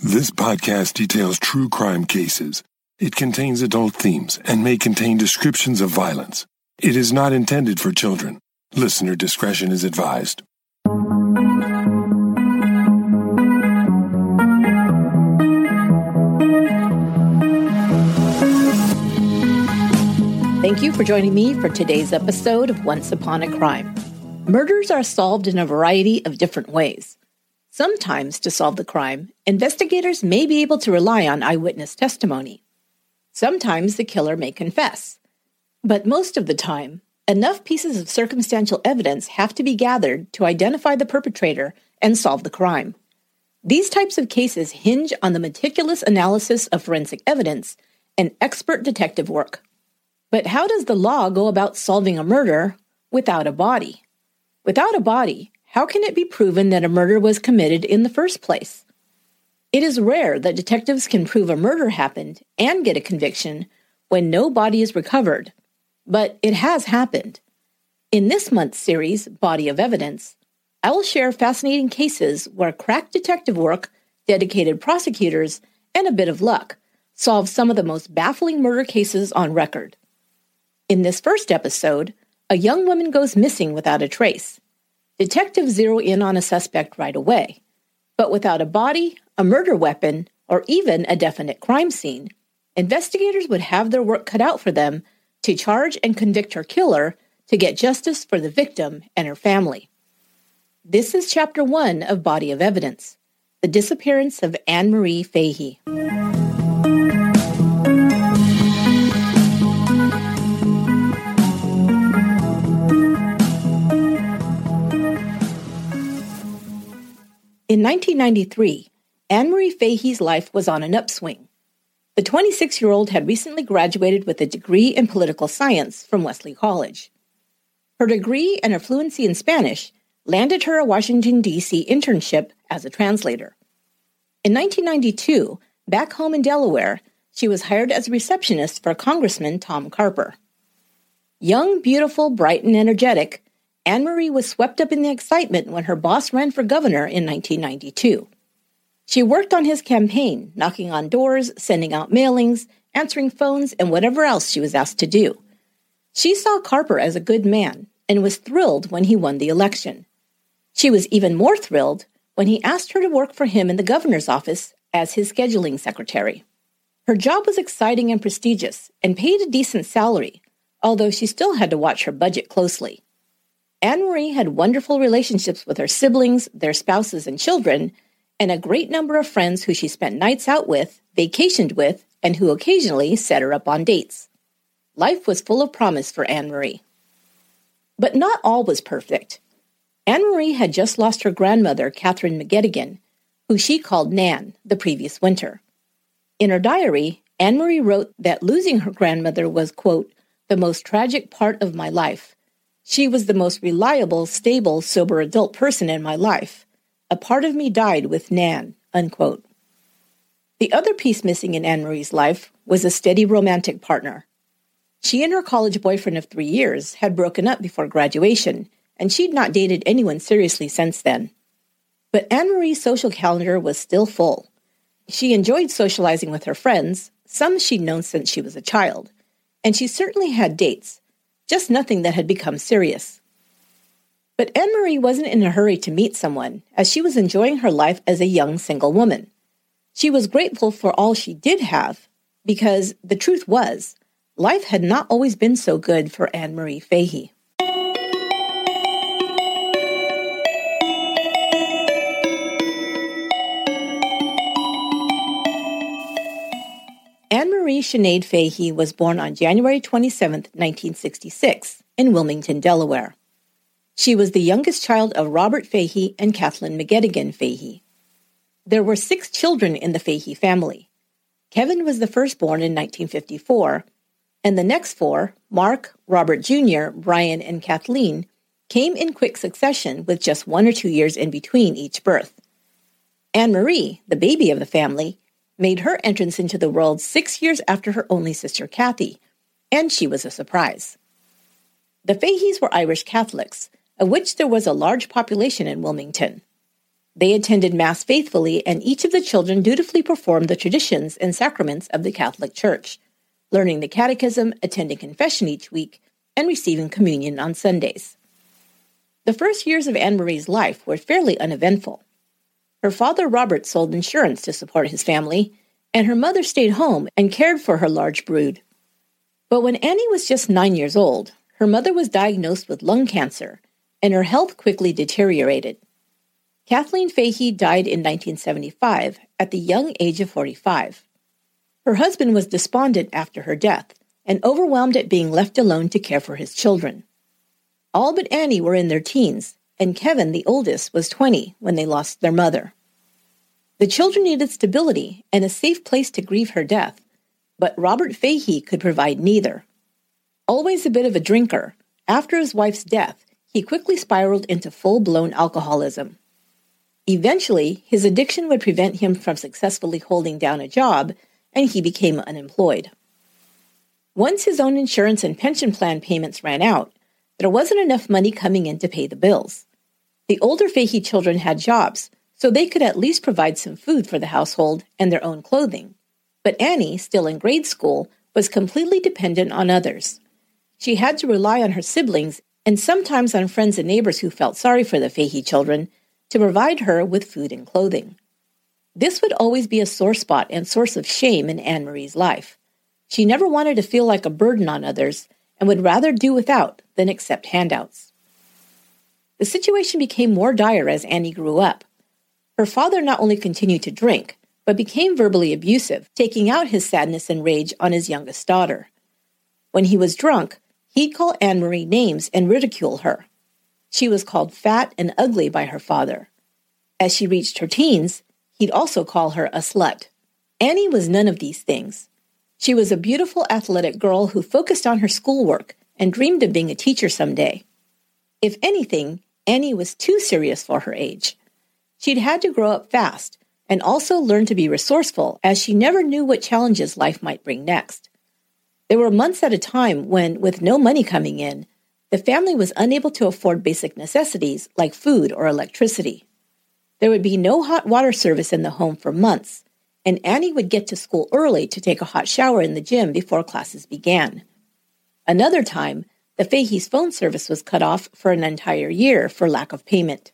This podcast details true crime cases. It contains adult themes and may contain descriptions of violence. It is not intended for children. Listener discretion is advised. Thank you for joining me for today's episode of Once Upon a Crime. Murders are solved in a variety of different ways. Sometimes, to solve the crime, investigators may be able to rely on eyewitness testimony. Sometimes the killer may confess. But most of the time, enough pieces of circumstantial evidence have to be gathered to identify the perpetrator and solve the crime. These types of cases hinge on the meticulous analysis of forensic evidence and expert detective work. But how does the law go about solving a murder without a body? Without a body, how can it be proven that a murder was committed in the first place? It is rare that detectives can prove a murder happened and get a conviction when no body is recovered, but it has happened. In this month's series, Body of Evidence, I will share fascinating cases where crack detective work, dedicated prosecutors, and a bit of luck solve some of the most baffling murder cases on record. In this first episode, a young woman goes missing without a trace. Detectives zero in on a suspect right away. But without a body, a murder weapon, or even a definite crime scene, investigators would have their work cut out for them to charge and convict her killer to get justice for the victim and her family. This is Chapter 1 of Body of Evidence The Disappearance of Anne Marie Fahey. In 1993, Anne Marie Fahey's life was on an upswing. The 26 year old had recently graduated with a degree in political science from Wesley College. Her degree and her fluency in Spanish landed her a Washington, D.C. internship as a translator. In 1992, back home in Delaware, she was hired as a receptionist for Congressman Tom Carper. Young, beautiful, bright, and energetic, Anne Marie was swept up in the excitement when her boss ran for governor in 1992. She worked on his campaign, knocking on doors, sending out mailings, answering phones, and whatever else she was asked to do. She saw Carper as a good man and was thrilled when he won the election. She was even more thrilled when he asked her to work for him in the governor's office as his scheduling secretary. Her job was exciting and prestigious and paid a decent salary, although she still had to watch her budget closely. Anne Marie had wonderful relationships with her siblings, their spouses, and children, and a great number of friends who she spent nights out with, vacationed with, and who occasionally set her up on dates. Life was full of promise for Anne Marie. But not all was perfect. Anne Marie had just lost her grandmother, Catherine McGettigan, who she called Nan, the previous winter. In her diary, Anne Marie wrote that losing her grandmother was, quote, the most tragic part of my life she was the most reliable, stable, sober adult person in my life. A part of me died with Nan. Unquote. The other piece missing in Anne Marie's life was a steady romantic partner. She and her college boyfriend of three years had broken up before graduation, and she'd not dated anyone seriously since then. But Anne Marie's social calendar was still full. She enjoyed socializing with her friends, some she'd known since she was a child, and she certainly had dates, just nothing that had become serious. But Anne Marie wasn't in a hurry to meet someone, as she was enjoying her life as a young single woman. She was grateful for all she did have, because the truth was, life had not always been so good for Anne Marie Fahey. Marie Sinead Fahey was born on January 27, 1966, in Wilmington, Delaware. She was the youngest child of Robert Fahey and Kathleen McGettigan Fahey. There were six children in the Fahey family. Kevin was the firstborn in 1954, and the next four, Mark, Robert Jr., Brian, and Kathleen, came in quick succession with just one or two years in between each birth. Anne Marie, the baby of the family, made her entrance into the world six years after her only sister Kathy, and she was a surprise. The Faheys were Irish Catholics, of which there was a large population in Wilmington. They attended Mass faithfully, and each of the children dutifully performed the traditions and sacraments of the Catholic Church, learning the catechism, attending confession each week, and receiving communion on Sundays. The first years of Anne Marie's life were fairly uneventful. Her father Robert sold insurance to support his family, and her mother stayed home and cared for her large brood. But when Annie was just nine years old, her mother was diagnosed with lung cancer, and her health quickly deteriorated. Kathleen Fahey died in 1975 at the young age of 45. Her husband was despondent after her death and overwhelmed at being left alone to care for his children. All but Annie were in their teens, and Kevin, the oldest, was 20 when they lost their mother. The children needed stability and a safe place to grieve her death, but Robert Fahey could provide neither. Always a bit of a drinker, after his wife's death, he quickly spiraled into full blown alcoholism. Eventually, his addiction would prevent him from successfully holding down a job, and he became unemployed. Once his own insurance and pension plan payments ran out, there wasn't enough money coming in to pay the bills. The older Fahey children had jobs, so they could at least provide some food for the household and their own clothing. But Annie, still in grade school, was completely dependent on others. She had to rely on her siblings and sometimes on friends and neighbors who felt sorry for the Fahey children to provide her with food and clothing. This would always be a sore spot and source of shame in Anne Marie's life. She never wanted to feel like a burden on others and would rather do without than accept handouts. The situation became more dire as Annie grew up. Her father not only continued to drink, but became verbally abusive, taking out his sadness and rage on his youngest daughter. When he was drunk, he'd call Anne Marie names and ridicule her. She was called fat and ugly by her father. As she reached her teens, he'd also call her a slut. Annie was none of these things. She was a beautiful athletic girl who focused on her schoolwork and dreamed of being a teacher someday. If anything, Annie was too serious for her age. She'd had to grow up fast and also learn to be resourceful as she never knew what challenges life might bring next. There were months at a time when, with no money coming in, the family was unable to afford basic necessities like food or electricity. There would be no hot water service in the home for months, and Annie would get to school early to take a hot shower in the gym before classes began. Another time, the Fahey's phone service was cut off for an entire year for lack of payment.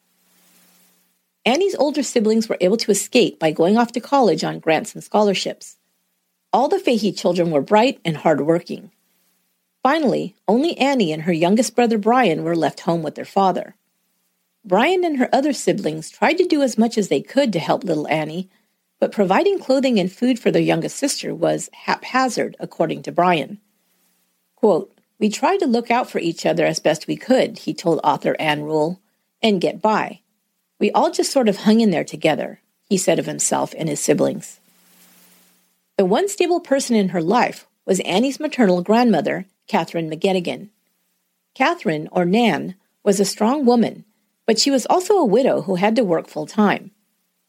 Annie's older siblings were able to escape by going off to college on grants and scholarships. All the Fahey children were bright and hardworking. Finally, only Annie and her youngest brother Brian were left home with their father. Brian and her other siblings tried to do as much as they could to help little Annie, but providing clothing and food for their youngest sister was haphazard, according to Brian. Quote, we tried to look out for each other as best we could, he told author Ann Rule, and get by. We all just sort of hung in there together, he said of himself and his siblings. The one stable person in her life was Annie's maternal grandmother, Catherine McGettigan. Catherine, or Nan, was a strong woman, but she was also a widow who had to work full time.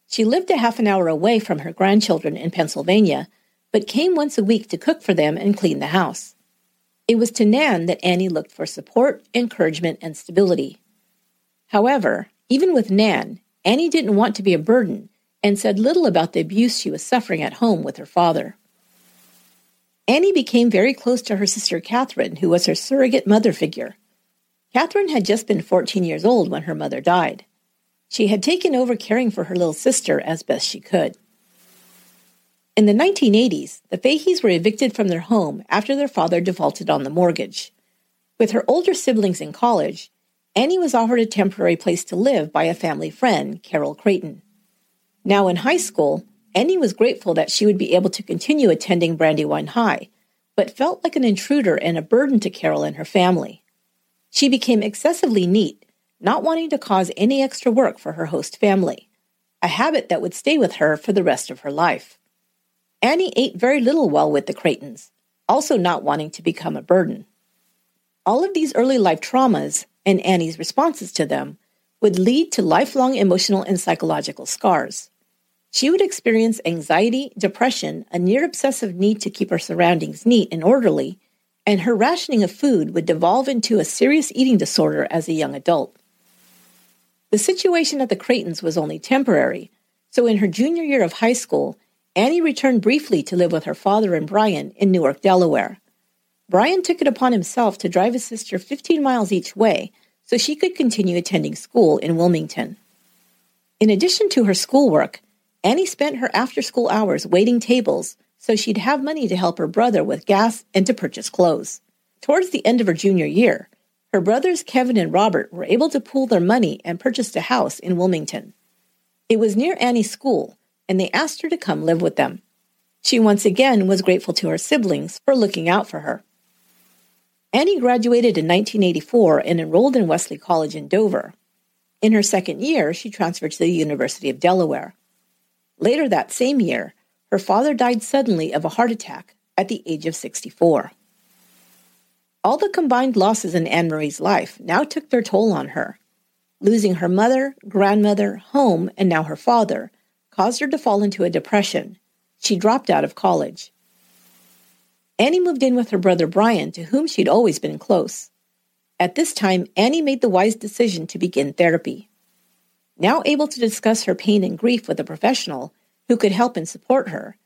She lived a half an hour away from her grandchildren in Pennsylvania, but came once a week to cook for them and clean the house. It was to Nan that Annie looked for support, encouragement, and stability. However, even with Nan, Annie didn't want to be a burden and said little about the abuse she was suffering at home with her father. Annie became very close to her sister Catherine, who was her surrogate mother figure. Catherine had just been 14 years old when her mother died. She had taken over caring for her little sister as best she could. In the 1980s, the Faheys were evicted from their home after their father defaulted on the mortgage. With her older siblings in college, Annie was offered a temporary place to live by a family friend, Carol Creighton. Now in high school, Annie was grateful that she would be able to continue attending Brandywine High, but felt like an intruder and a burden to Carol and her family. She became excessively neat not wanting to cause any extra work for her host family, a habit that would stay with her for the rest of her life. Annie ate very little while with the Creightons, also not wanting to become a burden. All of these early life traumas and Annie's responses to them would lead to lifelong emotional and psychological scars. She would experience anxiety, depression, a near obsessive need to keep her surroundings neat and orderly, and her rationing of food would devolve into a serious eating disorder as a young adult. The situation at the Creightons was only temporary, so in her junior year of high school, Annie returned briefly to live with her father and Brian in Newark, Delaware. Brian took it upon himself to drive his sister 15 miles each way so she could continue attending school in Wilmington. In addition to her schoolwork, Annie spent her after school hours waiting tables so she'd have money to help her brother with gas and to purchase clothes. Towards the end of her junior year, her brothers Kevin and Robert were able to pool their money and purchased a house in Wilmington. It was near Annie's school, and they asked her to come live with them. She once again was grateful to her siblings for looking out for her. Annie graduated in 1984 and enrolled in Wesley College in Dover. In her second year, she transferred to the University of Delaware. Later that same year, her father died suddenly of a heart attack at the age of 64. All the combined losses in Anne Marie's life now took their toll on her. Losing her mother, grandmother, home, and now her father caused her to fall into a depression. She dropped out of college. Annie moved in with her brother Brian, to whom she'd always been close. At this time, Annie made the wise decision to begin therapy. Now able to discuss her pain and grief with a professional who could help and support her,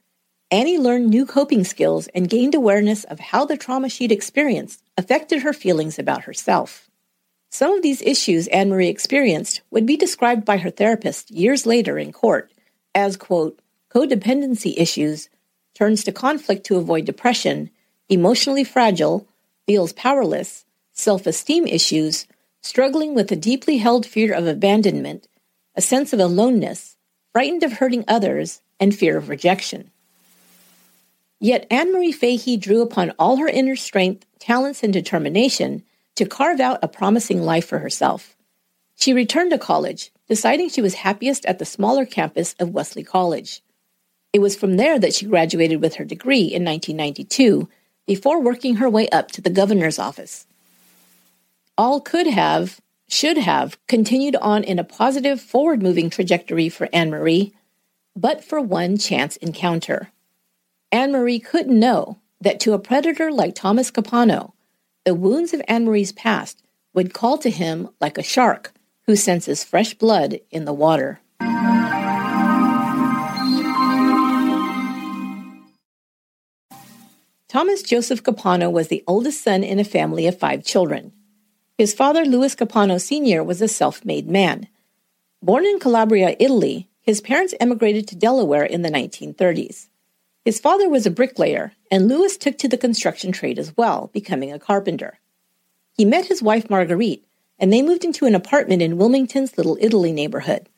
Annie learned new coping skills and gained awareness of how the trauma she'd experienced affected her feelings about herself. Some of these issues Anne Marie experienced would be described by her therapist years later in court as, quote, codependency issues turns to conflict to avoid depression, emotionally fragile, feels powerless, self esteem issues, struggling with a deeply held fear of abandonment, a sense of aloneness, frightened of hurting others, and fear of rejection. Yet Anne Marie Fahey drew upon all her inner strength, talents, and determination to carve out a promising life for herself. She returned to college, deciding she was happiest at the smaller campus of Wesley College. It was from there that she graduated with her degree in 1992 before working her way up to the governor's office. All could have, should have, continued on in a positive, forward moving trajectory for Anne Marie, but for one chance encounter. Anne Marie couldn't know that to a predator like Thomas Capano, the wounds of Anne Marie's past would call to him like a shark who senses fresh blood in the water. Thomas Joseph Capano was the oldest son in a family of five children. His father, Louis Capano Sr., was a self made man. Born in Calabria, Italy, his parents emigrated to Delaware in the 1930s. His father was a bricklayer, and Louis took to the construction trade as well, becoming a carpenter. He met his wife Marguerite, and they moved into an apartment in Wilmington's Little Italy neighborhood.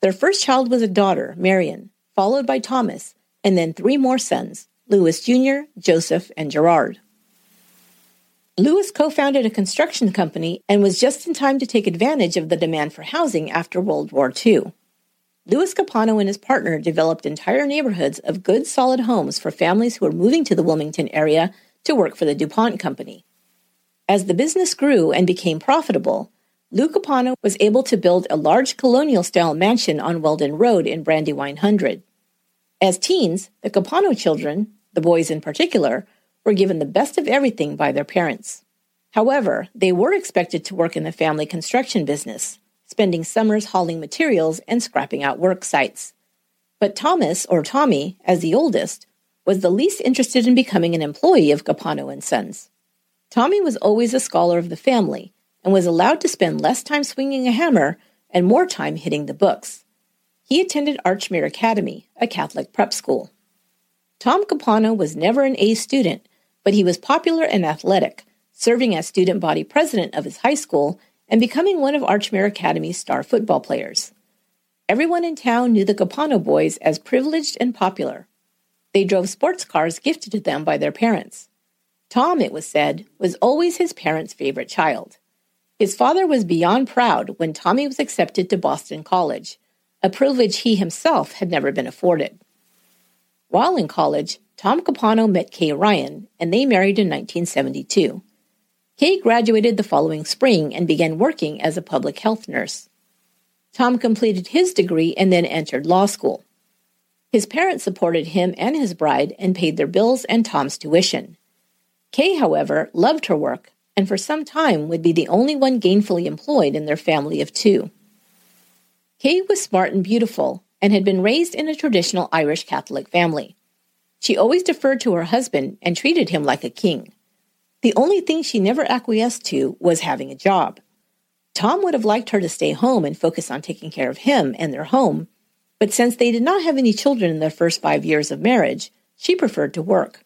Their first child was a daughter, Marion, followed by Thomas, and then three more sons, Louis Jr., Joseph, and Gerard. Louis co founded a construction company and was just in time to take advantage of the demand for housing after World War II. Louis Capano and his partner developed entire neighborhoods of good, solid homes for families who were moving to the Wilmington area to work for the DuPont Company. As the business grew and became profitable, Lou Capano was able to build a large colonial style mansion on Weldon Road in Brandywine Hundred. As teens, the Capano children, the boys in particular, were given the best of everything by their parents. However, they were expected to work in the family construction business, spending summers hauling materials and scrapping out work sites. But Thomas, or Tommy, as the oldest, was the least interested in becoming an employee of Capano and Sons. Tommy was always a scholar of the family and was allowed to spend less time swinging a hammer and more time hitting the books. He attended Archmere Academy, a Catholic prep school. Tom Capano was never an A student, but he was popular and athletic, serving as student body president of his high school and becoming one of Archmere Academy's star football players. Everyone in town knew the Capano boys as privileged and popular. They drove sports cars gifted to them by their parents. Tom, it was said, was always his parents' favorite child. His father was beyond proud when Tommy was accepted to Boston College, a privilege he himself had never been afforded. While in college, Tom Capano met Kay Ryan, and they married in 1972. Kay graduated the following spring and began working as a public health nurse. Tom completed his degree and then entered law school. His parents supported him and his bride and paid their bills and Tom's tuition. Kay, however, loved her work and for some time would be the only one gainfully employed in their family of two. Kay was smart and beautiful and had been raised in a traditional Irish Catholic family. She always deferred to her husband and treated him like a king. The only thing she never acquiesced to was having a job. Tom would have liked her to stay home and focus on taking care of him and their home, but since they did not have any children in their first five years of marriage, she preferred to work.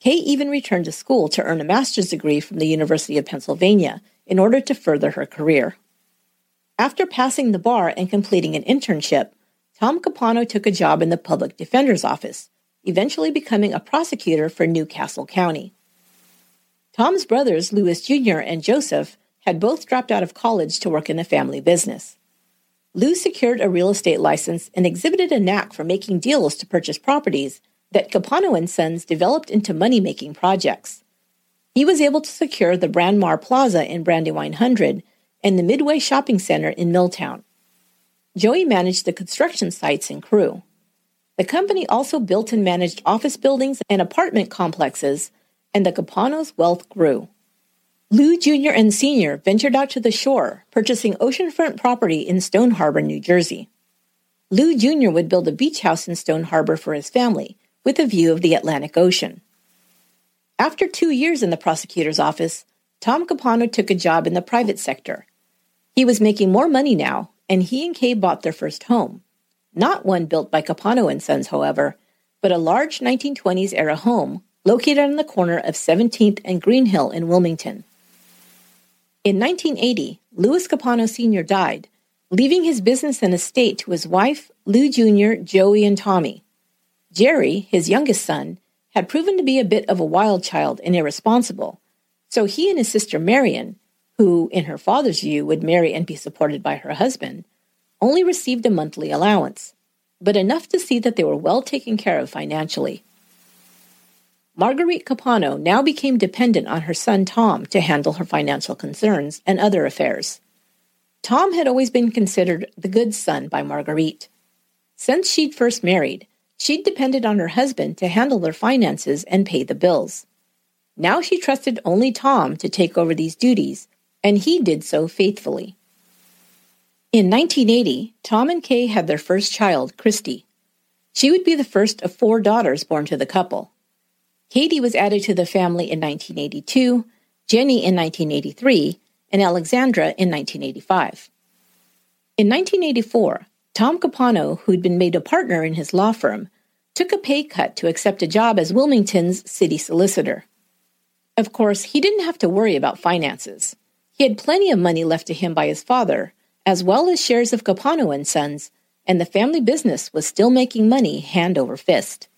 Kay even returned to school to earn a master's degree from the University of Pennsylvania in order to further her career. After passing the bar and completing an internship, Tom Capano took a job in the public defender's office, eventually becoming a prosecutor for New Castle County. Tom's brothers, Louis Jr. and Joseph, had both dropped out of college to work in the family business. Lou secured a real estate license and exhibited a knack for making deals to purchase properties that Capano and Sons developed into money-making projects. He was able to secure the Branmar Plaza in Brandywine Hundred and the Midway Shopping Center in Milltown. Joey managed the construction sites and crew. The company also built and managed office buildings and apartment complexes, and the Capanos' wealth grew. Lou Jr. and Sr. ventured out to the shore, purchasing oceanfront property in Stone Harbor, New Jersey. Lou Jr. would build a beach house in Stone Harbor for his family, with a view of the Atlantic Ocean. After two years in the prosecutor's office, Tom Capano took a job in the private sector. He was making more money now, and he and Kay bought their first home. Not one built by Capano and Sons, however, but a large 1920s era home located on the corner of 17th and Greenhill in Wilmington. In 1980, Louis Capano Sr. died, leaving his business and estate to his wife, Lou Jr., Joey, and Tommy. Jerry, his youngest son, had proven to be a bit of a wild child and irresponsible, so he and his sister Marion, who, in her father's view, would marry and be supported by her husband, only received a monthly allowance, but enough to see that they were well taken care of financially. Marguerite Capano now became dependent on her son Tom to handle her financial concerns and other affairs. Tom had always been considered the good son by Marguerite. Since she'd first married, she'd depended on her husband to handle their finances and pay the bills. Now she trusted only Tom to take over these duties, and he did so faithfully. In 1980, Tom and Kay had their first child, Christy. She would be the first of four daughters born to the couple. Katie was added to the family in 1982, Jenny in 1983, and Alexandra in 1985. In 1984, Tom Capano, who'd been made a partner in his law firm, took a pay cut to accept a job as Wilmington's city solicitor. Of course, he didn't have to worry about finances. He had plenty of money left to him by his father, as well as shares of Capano and Sons, and the family business was still making money hand over fist.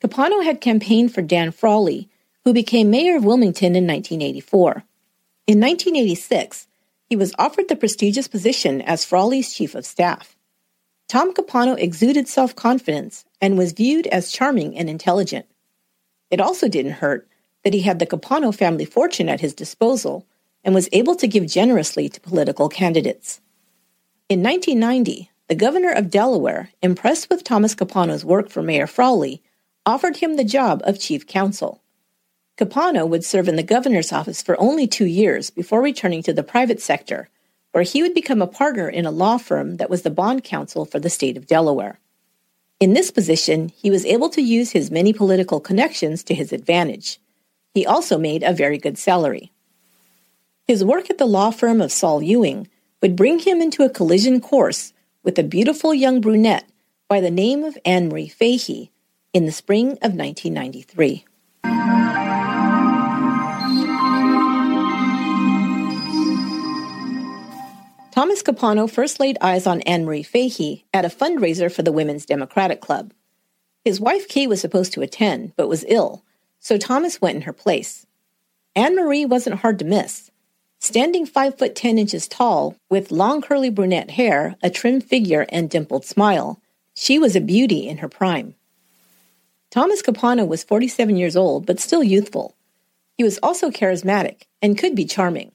Capano had campaigned for Dan Frawley, who became mayor of Wilmington in 1984. In 1986, he was offered the prestigious position as Frawley's chief of staff. Tom Capano exuded self confidence and was viewed as charming and intelligent. It also didn't hurt that he had the Capano family fortune at his disposal and was able to give generously to political candidates. In 1990, the governor of Delaware, impressed with Thomas Capano's work for Mayor Frawley, offered him the job of chief counsel. Capano would serve in the governor's office for only two years before returning to the private sector, where he would become a partner in a law firm that was the bond counsel for the state of Delaware. In this position, he was able to use his many political connections to his advantage. He also made a very good salary. His work at the law firm of Saul Ewing would bring him into a collision course with a beautiful young brunette by the name of Anne Marie Fahey, in the spring of 1993. Thomas Capano first laid eyes on Anne Marie Fahey at a fundraiser for the Women's Democratic Club. His wife Kay was supposed to attend, but was ill, so Thomas went in her place. Anne Marie wasn't hard to miss. Standing five foot ten inches tall, with long curly brunette hair, a trim figure, and dimpled smile, she was a beauty in her prime. Thomas Capano was 47 years old, but still youthful. He was also charismatic and could be charming.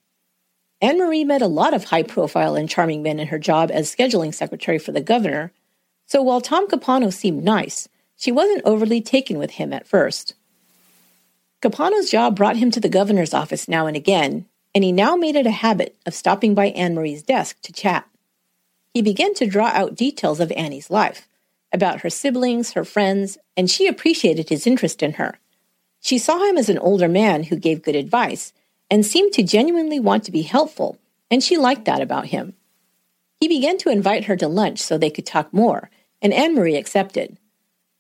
Anne Marie met a lot of high profile and charming men in her job as scheduling secretary for the governor, so while Tom Capano seemed nice, she wasn't overly taken with him at first. Capano's job brought him to the governor's office now and again, and he now made it a habit of stopping by Anne Marie's desk to chat. he began to draw out details of Annie's life about her siblings, her friends, and she appreciated his interest in her. She saw him as an older man who gave good advice and seemed to genuinely want to be helpful, and she liked that about him. He began to invite her to lunch so they could talk more, and Anne Marie accepted.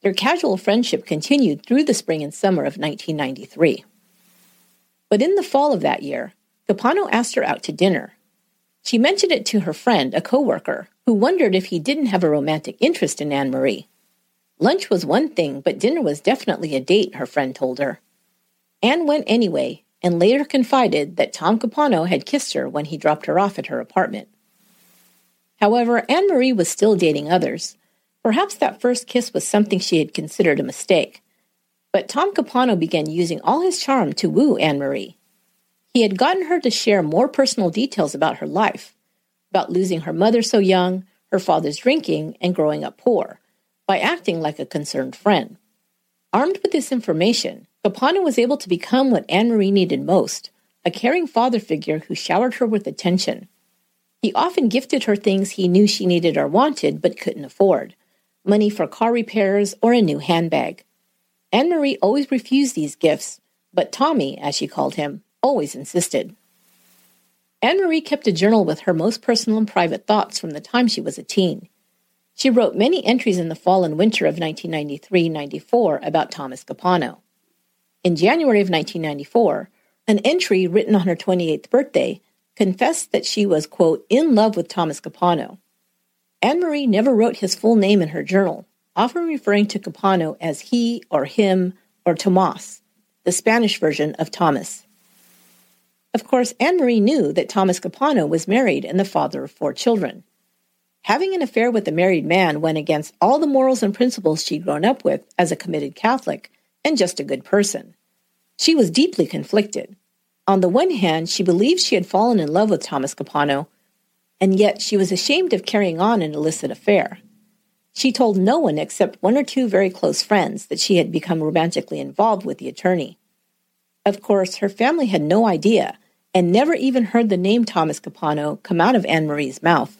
Their casual friendship continued through the spring and summer of 1993. But in the fall of that year, Capano asked her out to dinner. She mentioned it to her friend, a coworker, who wondered if he didn't have a romantic interest in Anne Marie. Lunch was one thing, but dinner was definitely a date, her friend told her. Anne went anyway, and later confided that Tom Capano had kissed her when he dropped her off at her apartment. However, Anne Marie was still dating others. Perhaps that first kiss was something she had considered a mistake. But Tom Capano began using all his charm to woo Anne Marie. He had gotten her to share more personal details about her life, about losing her mother so young, her father's drinking, and growing up poor, by acting like a concerned friend. Armed with this information, Capano was able to become what Anne Marie needed most a caring father figure who showered her with attention. He often gifted her things he knew she needed or wanted but couldn't afford money for car repairs or a new handbag. Anne Marie always refused these gifts, but Tommy, as she called him, always insisted. Anne Marie kept a journal with her most personal and private thoughts from the time she was a teen. She wrote many entries in the fall and winter of 1993 94 about Thomas Capano. In January of 1994, an entry written on her 28th birthday confessed that she was, quote, in love with Thomas Capano. Anne Marie never wrote his full name in her journal, often referring to Capano as he or him or Tomas, the Spanish version of Thomas. Of course, Anne Marie knew that Thomas Capano was married and the father of four children. Having an affair with a married man went against all the morals and principles she'd grown up with as a committed Catholic and just a good person. She was deeply conflicted. On the one hand, she believed she had fallen in love with Thomas Capano, and yet she was ashamed of carrying on an illicit affair. She told no one except one or two very close friends that she had become romantically involved with the attorney. Of course, her family had no idea and never even heard the name Thomas Capano come out of Anne Marie's mouth.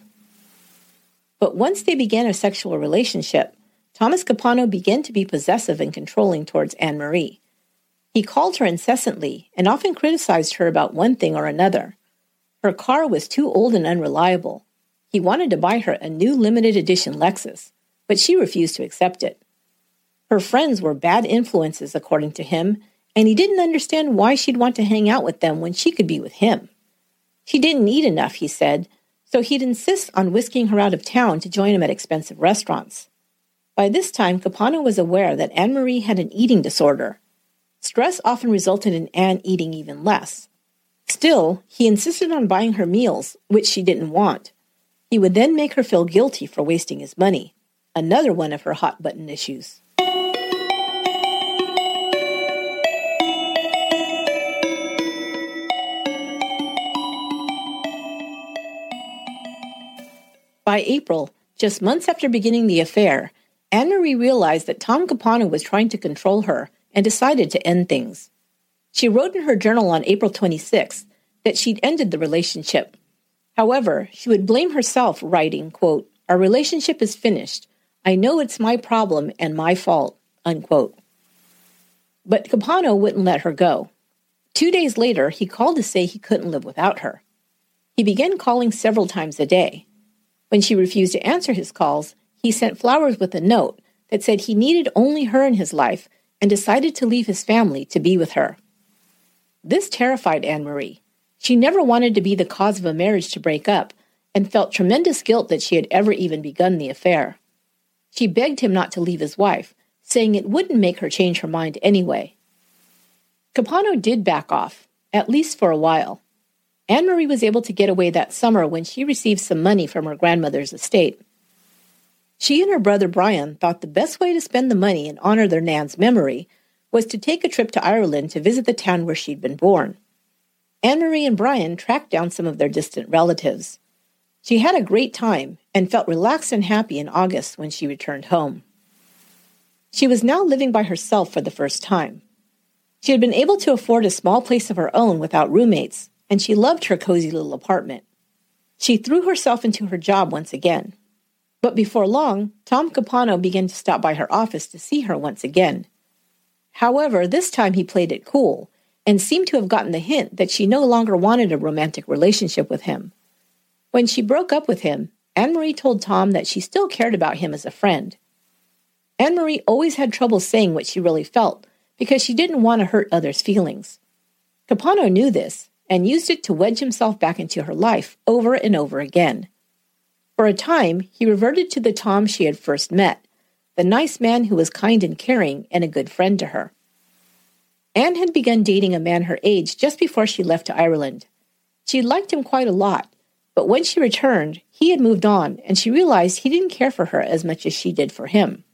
But once they began a sexual relationship, Thomas Capano began to be possessive and controlling towards Anne Marie. He called her incessantly and often criticized her about one thing or another. Her car was too old and unreliable. He wanted to buy her a new limited edition Lexus, but she refused to accept it. Her friends were bad influences, according to him, and he didn't understand why she'd want to hang out with them when she could be with him. She didn't eat enough, he said, so he'd insist on whisking her out of town to join him at expensive restaurants. By this time, Capano was aware that Anne Marie had an eating disorder. Stress often resulted in Anne eating even less. Still, he insisted on buying her meals, which she didn't want. He would then make her feel guilty for wasting his money, another one of her hot button issues. By April, just months after beginning the affair, Anne Marie realized that Tom Capano was trying to control her and decided to end things. She wrote in her journal on April 26 that she'd ended the relationship. However, she would blame herself, writing, quote, Our relationship is finished. I know it's my problem and my fault, unquote. But Capano wouldn't let her go. Two days later, he called to say he couldn't live without her. He began calling several times a day. When she refused to answer his calls, he sent flowers with a note that said he needed only her in his life and decided to leave his family to be with her. This terrified Anne Marie. She never wanted to be the cause of a marriage to break up and felt tremendous guilt that she had ever even begun the affair. She begged him not to leave his wife, saying it wouldn't make her change her mind anyway. Capano did back off, at least for a while. Anne Marie was able to get away that summer when she received some money from her grandmother's estate. She and her brother Brian thought the best way to spend the money and honor their Nan's memory was to take a trip to Ireland to visit the town where she'd been born. Anne Marie and Brian tracked down some of their distant relatives. She had a great time and felt relaxed and happy in August when she returned home. She was now living by herself for the first time. She had been able to afford a small place of her own without roommates, and she loved her cozy little apartment. She threw herself into her job once again. But before long, Tom Capano began to stop by her office to see her once again. However, this time he played it cool and seemed to have gotten the hint that she no longer wanted a romantic relationship with him. When she broke up with him, Anne Marie told Tom that she still cared about him as a friend. Anne Marie always had trouble saying what she really felt because she didn't want to hurt others' feelings. Capano knew this and used it to wedge himself back into her life over and over again. For a time, he reverted to the Tom she had first met, the nice man who was kind and caring and a good friend to her. Anne had begun dating a man her age just before she left to Ireland. She liked him quite a lot, but when she returned, he had moved on and she realized he didn't care for her as much as she did for him.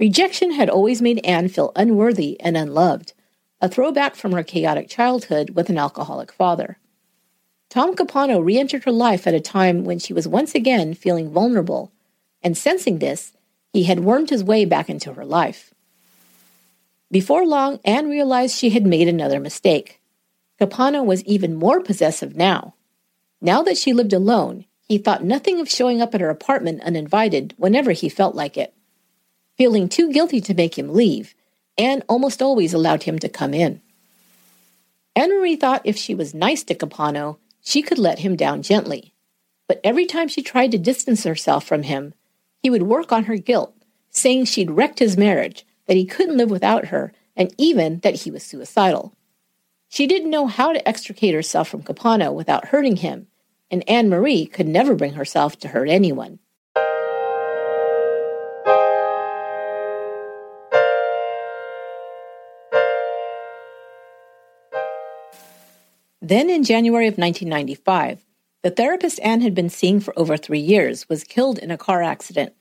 Rejection had always made Anne feel unworthy and unloved, a throwback from her chaotic childhood with an alcoholic father. Tom Capano re entered her life at a time when she was once again feeling vulnerable, and sensing this, he had wormed his way back into her life. Before long, Anne realized she had made another mistake. Capano was even more possessive now. Now that she lived alone, he thought nothing of showing up at her apartment uninvited whenever he felt like it. Feeling too guilty to make him leave, Anne almost always allowed him to come in. Anne Marie thought if she was nice to Capano, she could let him down gently. But every time she tried to distance herself from him, he would work on her guilt, saying she'd wrecked his marriage, that he couldn't live without her, and even that he was suicidal. She didn't know how to extricate herself from Capano without hurting him, and Anne Marie could never bring herself to hurt anyone. Then, in January of 1995, the therapist Anne had been seeing for over three years was killed in a car accident.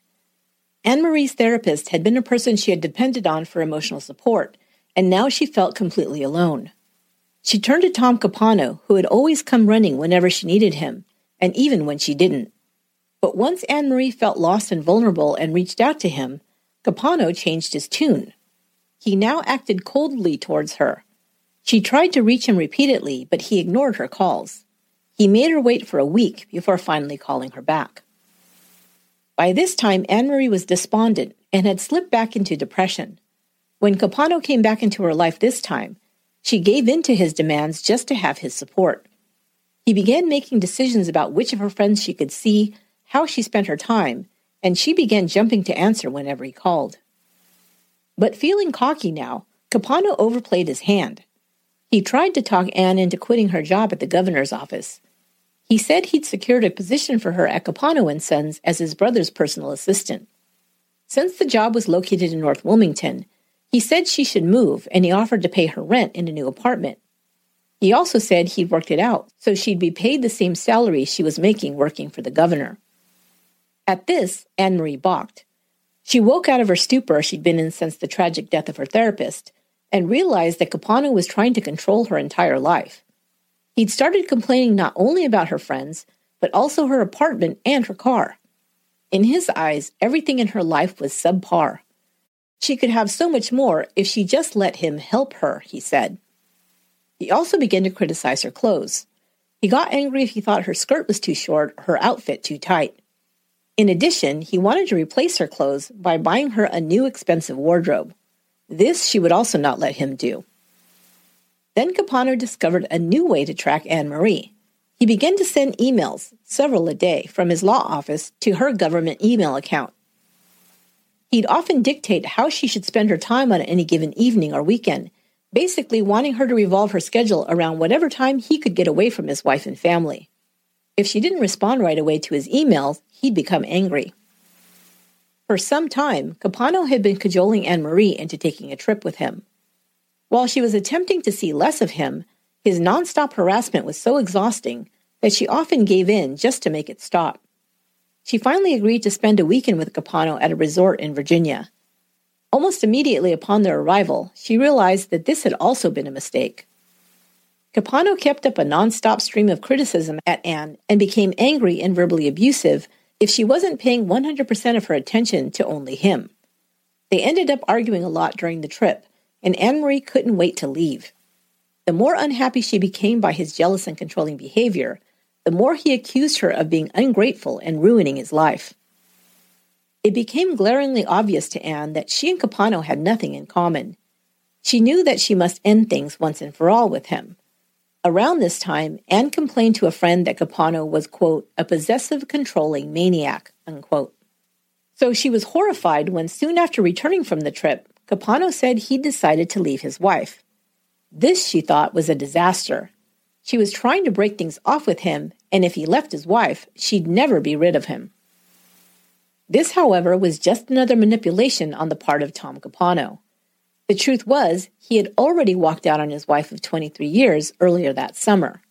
Anne Marie's therapist had been a person she had depended on for emotional support, and now she felt completely alone. She turned to Tom Capano, who had always come running whenever she needed him, and even when she didn't. But once Anne Marie felt lost and vulnerable and reached out to him, Capano changed his tune. He now acted coldly towards her, she tried to reach him repeatedly, but he ignored her calls. He made her wait for a week before finally calling her back. By this time, Anne Marie was despondent and had slipped back into depression. When Capano came back into her life this time, she gave in to his demands just to have his support. He began making decisions about which of her friends she could see, how she spent her time, and she began jumping to answer whenever he called. But feeling cocky now, Capano overplayed his hand. He tried to talk Anne into quitting her job at the governor's office. He said he'd secured a position for her at Capano and Sons as his brother's personal assistant. Since the job was located in North Wilmington, he said she should move and he offered to pay her rent in a new apartment. He also said he'd worked it out so she'd be paid the same salary she was making working for the governor. At this, Anne Marie balked. She woke out of her stupor she'd been in since the tragic death of her therapist and realized that Capano was trying to control her entire life. He'd started complaining not only about her friends, but also her apartment and her car. In his eyes, everything in her life was subpar. She could have so much more if she just let him help her, he said. He also began to criticize her clothes. He got angry if he thought her skirt was too short or her outfit too tight. In addition, he wanted to replace her clothes by buying her a new expensive wardrobe. This she would also not let him do. Then Capano discovered a new way to track Anne Marie. He began to send emails, several a day, from his law office to her government email account. He'd often dictate how she should spend her time on any given evening or weekend, basically wanting her to revolve her schedule around whatever time he could get away from his wife and family. If she didn't respond right away to his emails, he'd become angry. For some time, Capano had been cajoling Anne Marie into taking a trip with him. While she was attempting to see less of him, his nonstop harassment was so exhausting that she often gave in just to make it stop. She finally agreed to spend a weekend with Capano at a resort in Virginia. Almost immediately upon their arrival, she realized that this had also been a mistake. Capano kept up a nonstop stream of criticism at Anne and became angry and verbally abusive if she wasn't paying 100% of her attention to only him. They ended up arguing a lot during the trip, and Anne Marie couldn't wait to leave. The more unhappy she became by his jealous and controlling behavior, the more he accused her of being ungrateful and ruining his life. It became glaringly obvious to Anne that she and Capano had nothing in common. She knew that she must end things once and for all with him. Around this time, Anne complained to a friend that Capano was, quote, a possessive, controlling maniac, unquote. So she was horrified when, soon after returning from the trip, Capano said he'd decided to leave his wife. This, she thought, was a disaster. She was trying to break things off with him, and if he left his wife, she'd never be rid of him. This, however, was just another manipulation on the part of Tom Capano. The truth was, he had already walked out on his wife of 23 years earlier that summer.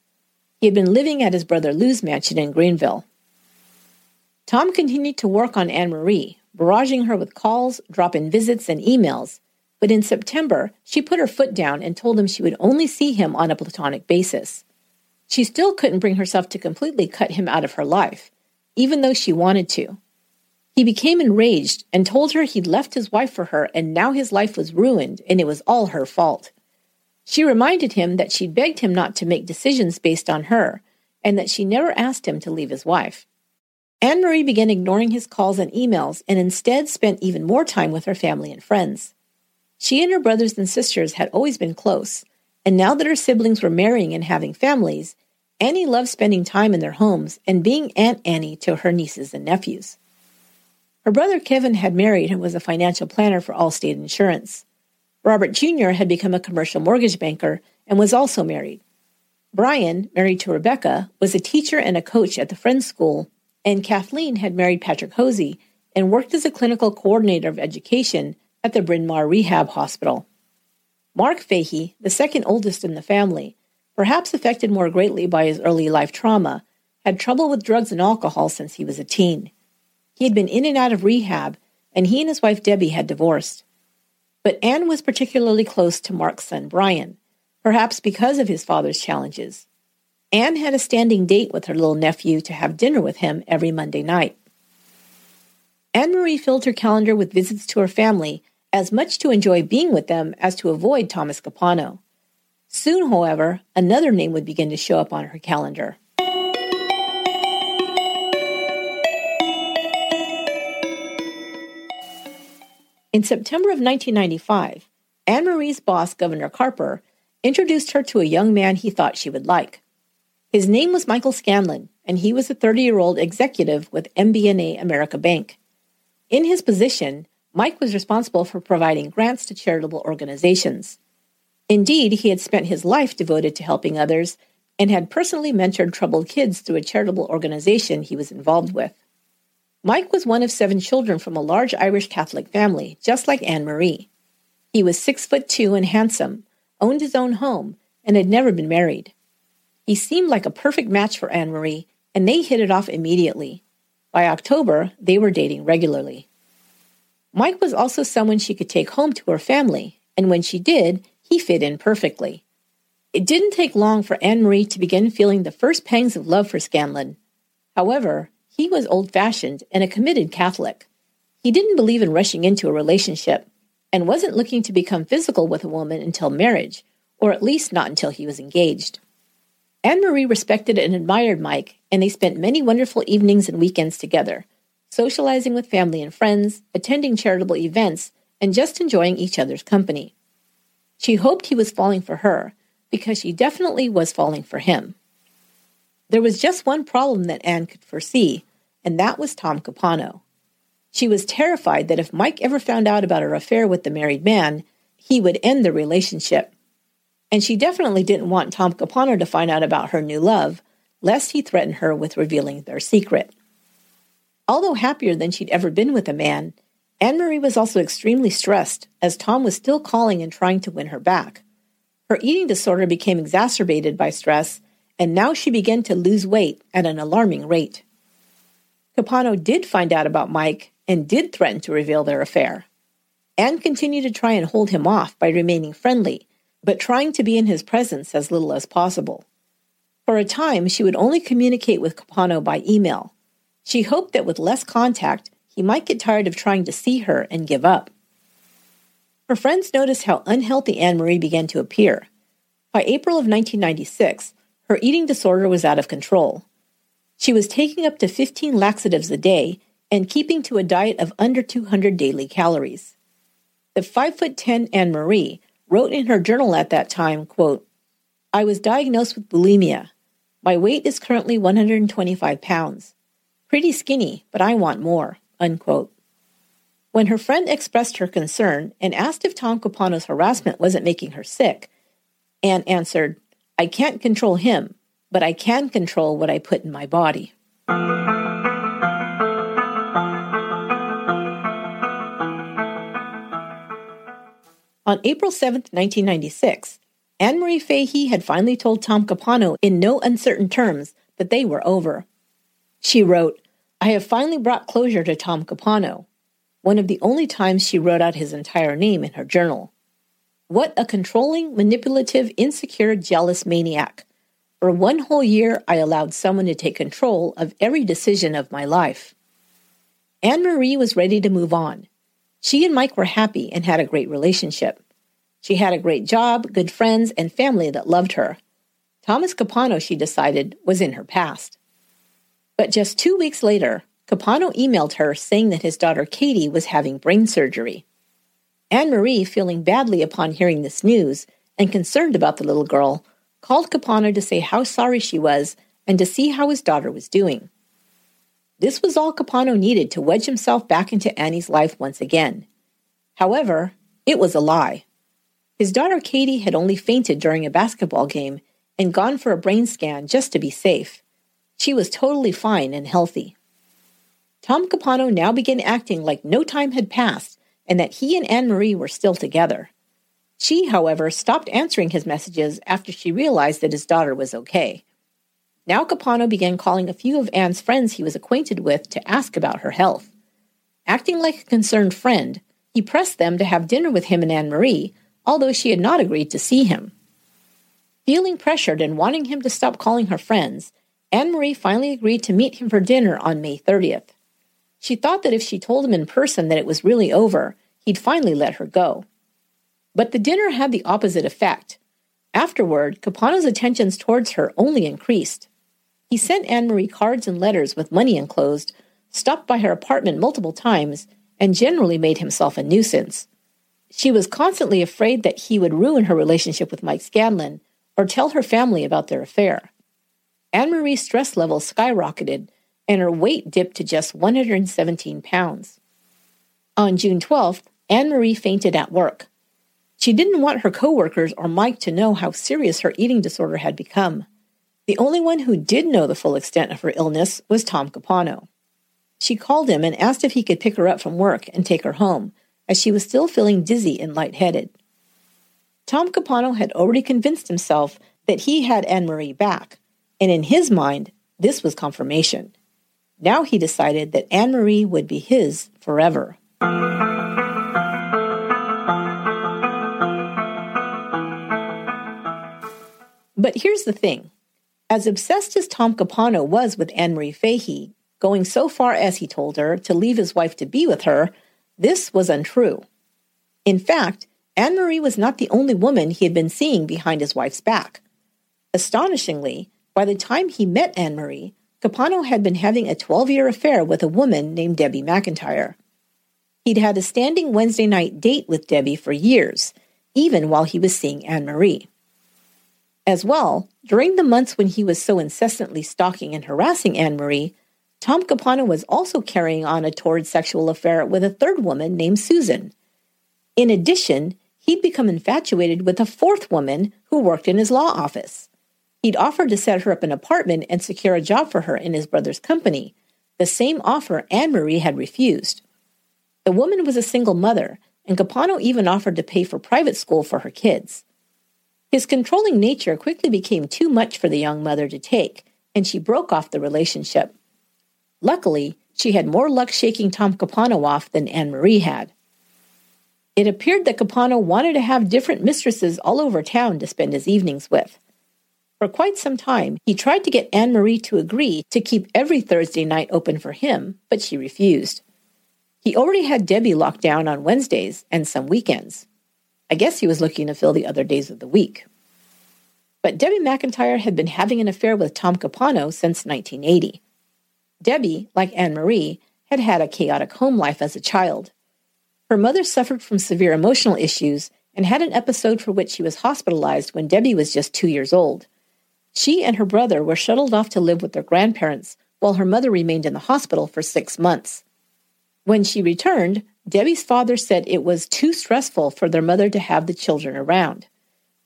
He had been living at his brother Lou's mansion in Greenville. Tom continued to work on Anne Marie, barraging her with calls, drop in visits, and emails. But in September, she put her foot down and told him she would only see him on a platonic basis. She still couldn't bring herself to completely cut him out of her life, even though she wanted to. He became enraged and told her he'd left his wife for her and now his life was ruined and it was all her fault. She reminded him that she'd begged him not to make decisions based on her and that she never asked him to leave his wife. Anne Marie began ignoring his calls and emails and instead spent even more time with her family and friends. She and her brothers and sisters had always been close, and now that her siblings were marrying and having families, Annie loved spending time in their homes and being Aunt Annie to her nieces and nephews. Her brother Kevin had married and was a financial planner for Allstate Insurance. Robert Jr. had become a commercial mortgage banker and was also married. Brian, married to Rebecca, was a teacher and a coach at the Friends School and Kathleen had married Patrick Hosey and worked as a clinical coordinator of education at the Bryn Mawr Rehab Hospital. Mark Fahey, the second oldest in the family, perhaps affected more greatly by his early life trauma, had trouble with drugs and alcohol since he was a teen. He had been in and out of rehab, and he and his wife Debbie had divorced. But Anne was particularly close to Mark's son Brian, perhaps because of his father's challenges. Anne had a standing date with her little nephew to have dinner with him every Monday night. Anne Marie filled her calendar with visits to her family, as much to enjoy being with them as to avoid Thomas Capano. Soon, however, another name would begin to show up on her calendar. In September of 1995, Anne Marie's boss, Governor Carper, introduced her to a young man he thought she would like. His name was Michael Scanlon, and he was a 30 year old executive with MBNA America Bank. In his position, Mike was responsible for providing grants to charitable organizations. Indeed, he had spent his life devoted to helping others and had personally mentored troubled kids through a charitable organization he was involved with. Mike was one of seven children from a large Irish Catholic family, just like Anne Marie. He was six foot two and handsome, owned his own home, and had never been married. He seemed like a perfect match for Anne Marie, and they hit it off immediately. By October, they were dating regularly. Mike was also someone she could take home to her family, and when she did, he fit in perfectly. It didn't take long for Anne Marie to begin feeling the first pangs of love for Scanlon. However, he was old fashioned and a committed Catholic. He didn't believe in rushing into a relationship and wasn't looking to become physical with a woman until marriage, or at least not until he was engaged. Anne Marie respected and admired Mike, and they spent many wonderful evenings and weekends together, socializing with family and friends, attending charitable events, and just enjoying each other's company. She hoped he was falling for her, because she definitely was falling for him. There was just one problem that Anne could foresee, and that was Tom Capano. She was terrified that if Mike ever found out about her affair with the married man, he would end the relationship and she definitely didn't want Tom Capano to find out about her new love, lest he threaten her with revealing their secret. Although happier than she'd ever been with a man, Anne Marie was also extremely stressed as Tom was still calling and trying to win her back. Her eating disorder became exacerbated by stress, and now she began to lose weight at an alarming rate. Capano did find out about Mike and did threaten to reveal their affair. Anne continued to try and hold him off by remaining friendly but trying to be in his presence as little as possible. For a time, she would only communicate with Capano by email. She hoped that with less contact, he might get tired of trying to see her and give up. Her friends noticed how unhealthy Anne Marie began to appear. By April of 1996, her eating disorder was out of control. She was taking up to 15 laxatives a day and keeping to a diet of under 200 daily calories. The 5 foot 10 Anne Marie wrote in her journal at that time, quote, I was diagnosed with bulimia. My weight is currently 125 pounds. Pretty skinny, but I want more. Unquote. When her friend expressed her concern and asked if Tom Capano's harassment wasn't making her sick, Anne answered, I can't control him, but I can control what I put in my body. On April 7, 1996, Anne Marie Fahey had finally told Tom Capano in no uncertain terms that they were over. She wrote, I have finally brought closure to Tom Capano, one of the only times she wrote out his entire name in her journal. What a controlling, manipulative, insecure, jealous maniac. For one whole year, I allowed someone to take control of every decision of my life. Anne Marie was ready to move on. She and Mike were happy and had a great relationship. She had a great job, good friends, and family that loved her. Thomas Capano, she decided, was in her past. But just two weeks later, Capano emailed her saying that his daughter Katie was having brain surgery. Anne Marie, feeling badly upon hearing this news and concerned about the little girl, called Capano to say how sorry she was and to see how his daughter was doing. This was all Capano needed to wedge himself back into Annie's life once again. However, it was a lie. His daughter Katie had only fainted during a basketball game and gone for a brain scan just to be safe. She was totally fine and healthy. Tom Capano now began acting like no time had passed and that he and Anne Marie were still together. She, however, stopped answering his messages after she realized that his daughter was okay. Now Capano began calling a few of Anne's friends he was acquainted with to ask about her health. Acting like a concerned friend, he pressed them to have dinner with him and Anne Marie, although she had not agreed to see him. Feeling pressured and wanting him to stop calling her friends, Anne Marie finally agreed to meet him for dinner on May 30th. She thought that if she told him in person that it was really over, he'd finally let her go. But the dinner had the opposite effect. Afterward, Capano's attentions towards her only increased. He sent Anne Marie cards and letters with money enclosed, stopped by her apartment multiple times, and generally made himself a nuisance. She was constantly afraid that he would ruin her relationship with Mike Scanlon or tell her family about their affair. Anne Marie's stress level skyrocketed, and her weight dipped to just 117 pounds. On June 12th, Anne Marie fainted at work. She didn't want her coworkers or Mike to know how serious her eating disorder had become. The only one who did know the full extent of her illness was Tom Capano. She called him and asked if he could pick her up from work and take her home, as she was still feeling dizzy and lightheaded. Tom Capano had already convinced himself that he had Anne Marie back, and in his mind, this was confirmation. Now he decided that Anne Marie would be his forever. But here's the thing as obsessed as Tom Capano was with Anne Marie Fahey, going so far as he told her to leave his wife to be with her, this was untrue. In fact, Anne Marie was not the only woman he had been seeing behind his wife's back. Astonishingly, by the time he met Anne Marie, Capano had been having a 12 year affair with a woman named Debbie McIntyre. He'd had a standing Wednesday night date with Debbie for years, even while he was seeing Anne Marie. As well, during the months when he was so incessantly stalking and harassing Anne Marie, Tom Capano was also carrying on a torrid sexual affair with a third woman named Susan. In addition, he'd become infatuated with a fourth woman who worked in his law office. He'd offered to set her up an apartment and secure a job for her in his brother's company, the same offer Anne Marie had refused. The woman was a single mother, and Capano even offered to pay for private school for her kids. His controlling nature quickly became too much for the young mother to take, and she broke off the relationship. Luckily, she had more luck shaking Tom Capano off than Anne Marie had. It appeared that Capano wanted to have different mistresses all over town to spend his evenings with. For quite some time, he tried to get Anne Marie to agree to keep every Thursday night open for him, but she refused. He already had Debbie locked down on Wednesdays and some weekends. I guess he was looking to fill the other days of the week. But Debbie McIntyre had been having an affair with Tom Capano since 1980, Debbie, like Anne Marie, had had a chaotic home life as a child. Her mother suffered from severe emotional issues and had an episode for which she was hospitalized when Debbie was just two years old. She and her brother were shuttled off to live with their grandparents while her mother remained in the hospital for six months. When she returned, Debbie's father said it was too stressful for their mother to have the children around.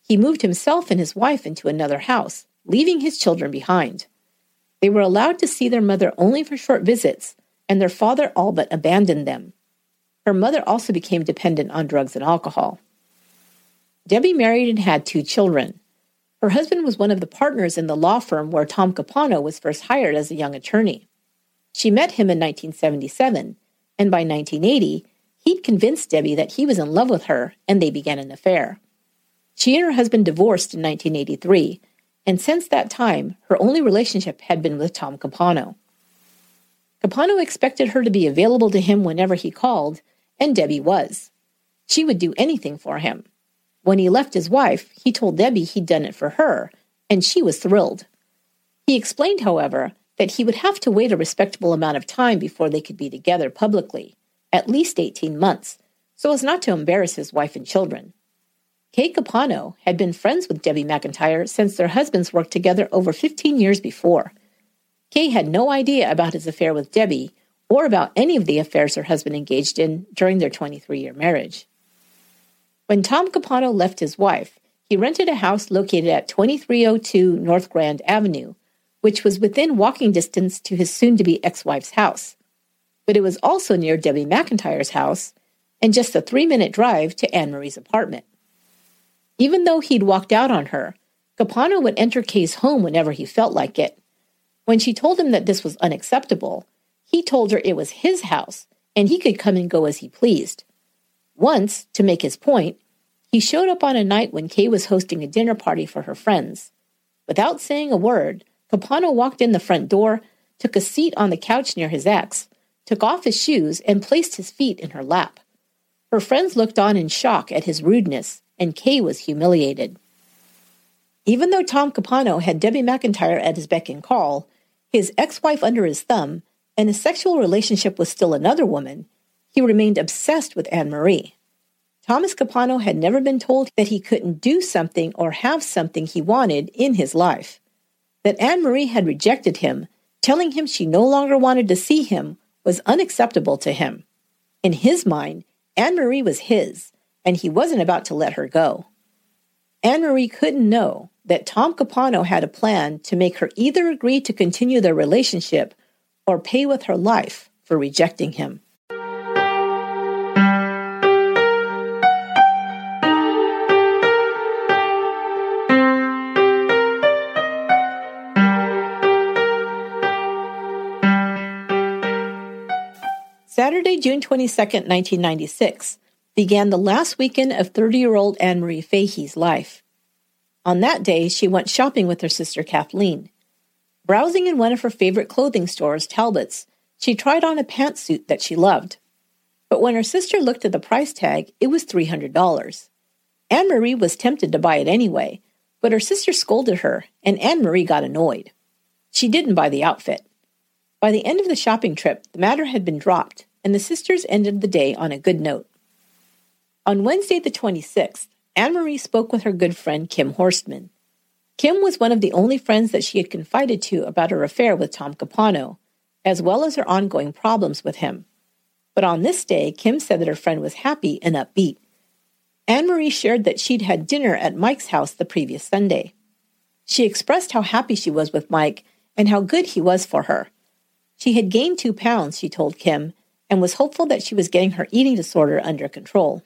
He moved himself and his wife into another house, leaving his children behind. They were allowed to see their mother only for short visits, and their father all but abandoned them. Her mother also became dependent on drugs and alcohol. Debbie married and had two children. Her husband was one of the partners in the law firm where Tom Capano was first hired as a young attorney. She met him in 1977, and by 1980, he'd convinced Debbie that he was in love with her, and they began an affair. She and her husband divorced in 1983, and since that time, her only relationship had been with Tom Capano. Capano expected her to be available to him whenever he called, and Debbie was. She would do anything for him. When he left his wife, he told Debbie he'd done it for her, and she was thrilled. He explained, however, that he would have to wait a respectable amount of time before they could be together publicly, at least 18 months, so as not to embarrass his wife and children. Kay Capano had been friends with Debbie McIntyre since their husbands worked together over 15 years before. Kay had no idea about his affair with Debbie or about any of the affairs her husband engaged in during their 23 year marriage. When Tom Capano left his wife, he rented a house located at 2302 North Grand Avenue, which was within walking distance to his soon to be ex wife's house. But it was also near Debbie McIntyre's house and just a three minute drive to Anne Marie's apartment. Even though he'd walked out on her, Capano would enter Kay's home whenever he felt like it. When she told him that this was unacceptable, he told her it was his house and he could come and go as he pleased. Once, to make his point, he showed up on a night when Kay was hosting a dinner party for her friends. Without saying a word, Capano walked in the front door, took a seat on the couch near his ex, took off his shoes, and placed his feet in her lap. Her friends looked on in shock at his rudeness, and Kay was humiliated. Even though Tom Capano had Debbie McIntyre at his beck and call, his ex wife under his thumb, and his sexual relationship with still another woman, he remained obsessed with Anne Marie. Thomas Capano had never been told that he couldn't do something or have something he wanted in his life. That Anne Marie had rejected him, telling him she no longer wanted to see him, was unacceptable to him. In his mind, Anne Marie was his, and he wasn't about to let her go. Anne Marie couldn't know that Tom Capano had a plan to make her either agree to continue their relationship or pay with her life for rejecting him. Saturday, June 22, 1996, began the last weekend of 30 year old Anne Marie Fahey's life. On that day, she went shopping with her sister Kathleen. Browsing in one of her favorite clothing stores, Talbot's, she tried on a pantsuit that she loved. But when her sister looked at the price tag, it was $300. Anne Marie was tempted to buy it anyway, but her sister scolded her, and Anne Marie got annoyed. She didn't buy the outfit. By the end of the shopping trip, the matter had been dropped, and the sisters ended the day on a good note. On Wednesday, the 26th, Anne Marie spoke with her good friend Kim Horstman. Kim was one of the only friends that she had confided to about her affair with Tom Capano, as well as her ongoing problems with him. But on this day, Kim said that her friend was happy and upbeat. Anne Marie shared that she'd had dinner at Mike's house the previous Sunday. She expressed how happy she was with Mike and how good he was for her. She had gained two pounds, she told Kim, and was hopeful that she was getting her eating disorder under control.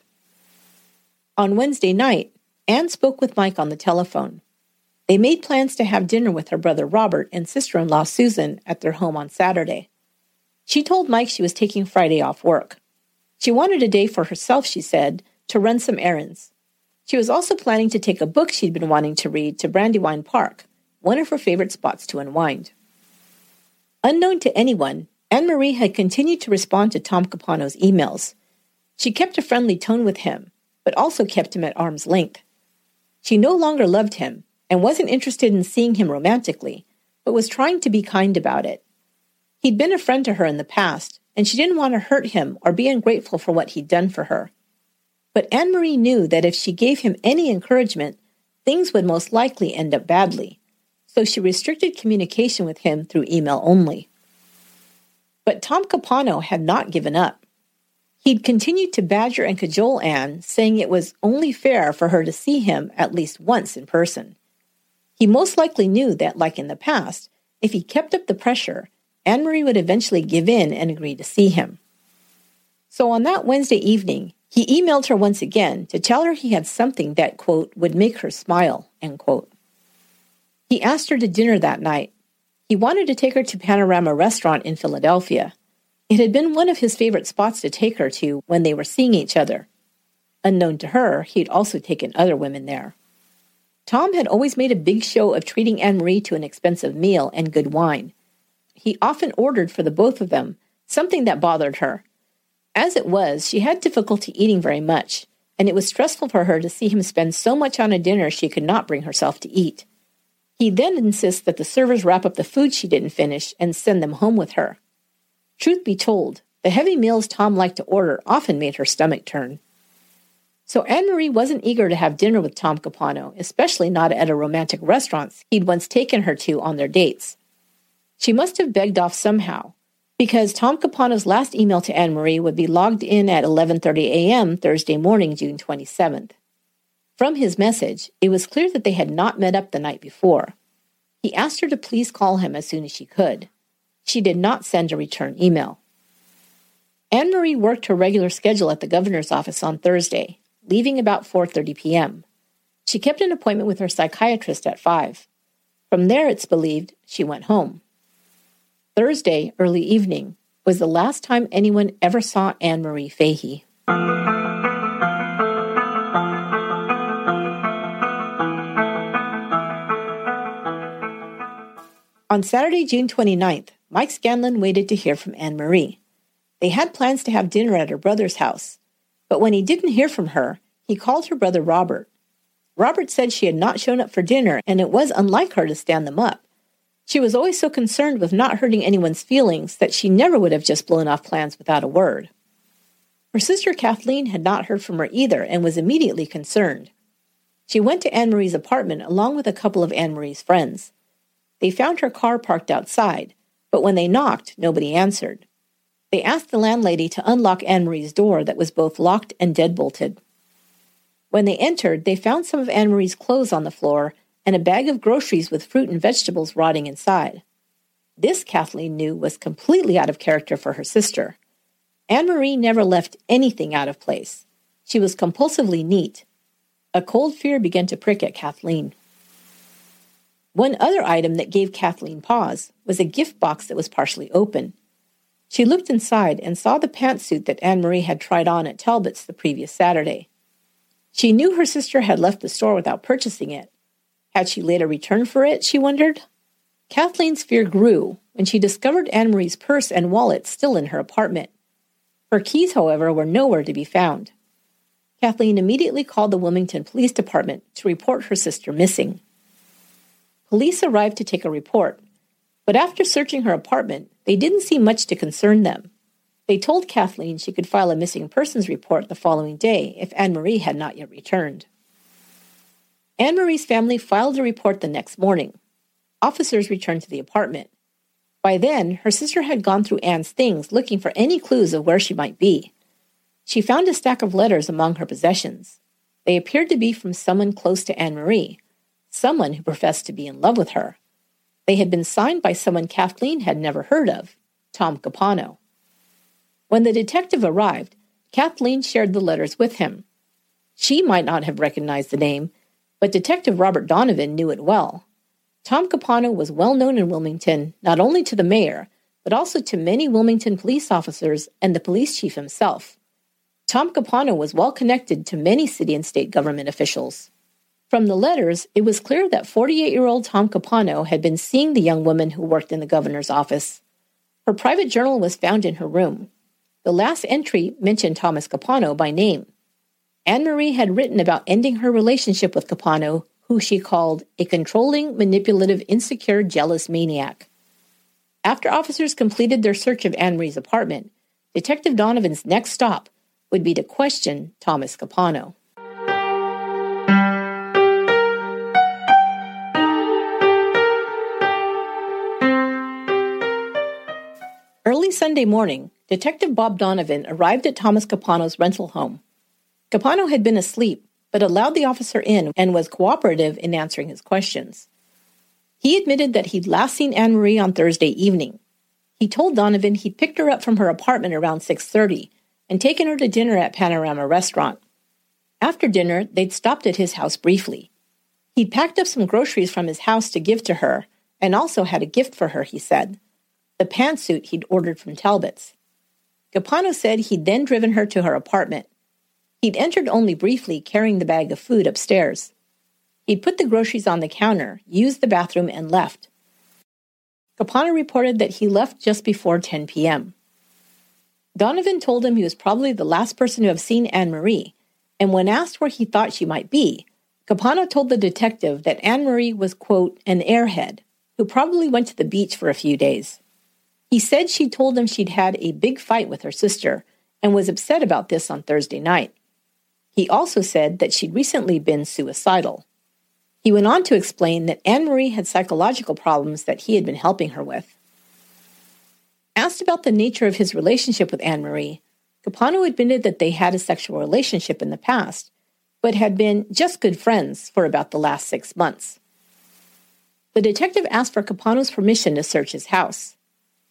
On Wednesday night, Anne spoke with Mike on the telephone. They made plans to have dinner with her brother Robert and sister in law Susan at their home on Saturday. She told Mike she was taking Friday off work. She wanted a day for herself, she said, to run some errands. She was also planning to take a book she'd been wanting to read to Brandywine Park, one of her favorite spots to unwind. Unknown to anyone, Anne Marie had continued to respond to Tom Capano's emails. She kept a friendly tone with him, but also kept him at arm's length. She no longer loved him and wasn't interested in seeing him romantically, but was trying to be kind about it. He'd been a friend to her in the past, and she didn't want to hurt him or be ungrateful for what he'd done for her. But Anne Marie knew that if she gave him any encouragement, things would most likely end up badly, so she restricted communication with him through email only. But Tom Capano had not given up. He'd continued to badger and cajole Anne, saying it was only fair for her to see him at least once in person. He most likely knew that, like in the past, if he kept up the pressure, Anne Marie would eventually give in and agree to see him. So on that Wednesday evening, he emailed her once again to tell her he had something that, quote, would make her smile, end quote. He asked her to dinner that night. He wanted to take her to Panorama Restaurant in Philadelphia. It had been one of his favorite spots to take her to when they were seeing each other. Unknown to her, he'd also taken other women there. Tom had always made a big show of treating Anne Marie to an expensive meal and good wine. He often ordered for the both of them, something that bothered her. As it was, she had difficulty eating very much, and it was stressful for her to see him spend so much on a dinner she could not bring herself to eat. He then insists that the servers wrap up the food she didn't finish and send them home with her. Truth be told, the heavy meals Tom liked to order often made her stomach turn. So Anne Marie wasn't eager to have dinner with Tom Capano, especially not at a romantic restaurant he'd once taken her to on their dates. She must have begged off somehow, because Tom Capano's last email to Anne Marie would be logged in at 11:30 a.m. Thursday morning, June 27th. From his message, it was clear that they had not met up the night before. He asked her to please call him as soon as she could. She did not send a return email. Anne Marie worked her regular schedule at the governor's office on Thursday, leaving about 4:30 p.m. She kept an appointment with her psychiatrist at 5. From there, it's believed, she went home. Thursday, early evening, was the last time anyone ever saw Anne Marie Fahey. On Saturday, June 29th, Mike Scanlon waited to hear from Anne Marie. They had plans to have dinner at her brother's house, but when he didn't hear from her, he called her brother Robert. Robert said she had not shown up for dinner and it was unlike her to stand them up. She was always so concerned with not hurting anyone's feelings that she never would have just blown off plans without a word. Her sister Kathleen had not heard from her either and was immediately concerned. She went to Anne Marie's apartment along with a couple of Anne Marie's friends. They found her car parked outside, but when they knocked, nobody answered. They asked the landlady to unlock Anne Marie's door that was both locked and deadbolted. When they entered, they found some of Anne Marie's clothes on the floor and a bag of groceries with fruit and vegetables rotting inside. This, Kathleen knew, was completely out of character for her sister. Anne Marie never left anything out of place. She was compulsively neat. A cold fear began to prick at Kathleen. One other item that gave Kathleen pause was a gift box that was partially open. She looked inside and saw the pantsuit that Anne Marie had tried on at Talbot's the previous Saturday. She knew her sister had left the store without purchasing it. Had she later returned for it, she wondered? Kathleen's fear grew when she discovered Anne Marie's purse and wallet still in her apartment. Her keys, however, were nowhere to be found. Kathleen immediately called the Wilmington Police Department to report her sister missing. Police arrived to take a report, but after searching her apartment, they didn't see much to concern them. They told Kathleen she could file a missing persons report the following day if Anne Marie had not yet returned. Anne Marie's family filed a report the next morning. Officers returned to the apartment. By then, her sister had gone through Anne's things looking for any clues of where she might be. She found a stack of letters among her possessions. They appeared to be from someone close to Anne Marie, someone who professed to be in love with her. They had been signed by someone Kathleen had never heard of, Tom Capano. When the detective arrived, Kathleen shared the letters with him. She might not have recognized the name, but Detective Robert Donovan knew it well. Tom Capano was well known in Wilmington, not only to the mayor, but also to many Wilmington police officers and the police chief himself. Tom Capano was well connected to many city and state government officials. From the letters, it was clear that 48 year old Tom Capano had been seeing the young woman who worked in the governor's office. Her private journal was found in her room. The last entry mentioned Thomas Capano by name. Anne Marie had written about ending her relationship with Capano, who she called a controlling, manipulative, insecure, jealous maniac. After officers completed their search of Anne Marie's apartment, Detective Donovan's next stop would be to question Thomas Capano. Early Sunday morning, Detective Bob Donovan arrived at Thomas Capano's rental home. Capano had been asleep, but allowed the officer in and was cooperative in answering his questions. He admitted that he'd last seen Anne Marie on Thursday evening. He told Donovan he'd picked her up from her apartment around 6:30 and taken her to dinner at Panorama Restaurant. After dinner, they'd stopped at his house briefly. He'd packed up some groceries from his house to give to her and also had a gift for her, he said the pantsuit he'd ordered from Talbot's. Capano said he'd then driven her to her apartment. He'd entered only briefly, carrying the bag of food upstairs. He'd put the groceries on the counter, used the bathroom, and left. Capano reported that he left just before 10 p.m. Donovan told him he was probably the last person to have seen Anne Marie, and when asked where he thought she might be, Capano told the detective that Anne Marie was, quote, an airhead who probably went to the beach for a few days. He said she told him she'd had a big fight with her sister and was upset about this on Thursday night. He also said that she'd recently been suicidal. He went on to explain that Anne Marie had psychological problems that he had been helping her with. Asked about the nature of his relationship with Anne Marie, Capano admitted that they had a sexual relationship in the past, but had been just good friends for about the last six months. The detective asked for Capano's permission to search his house.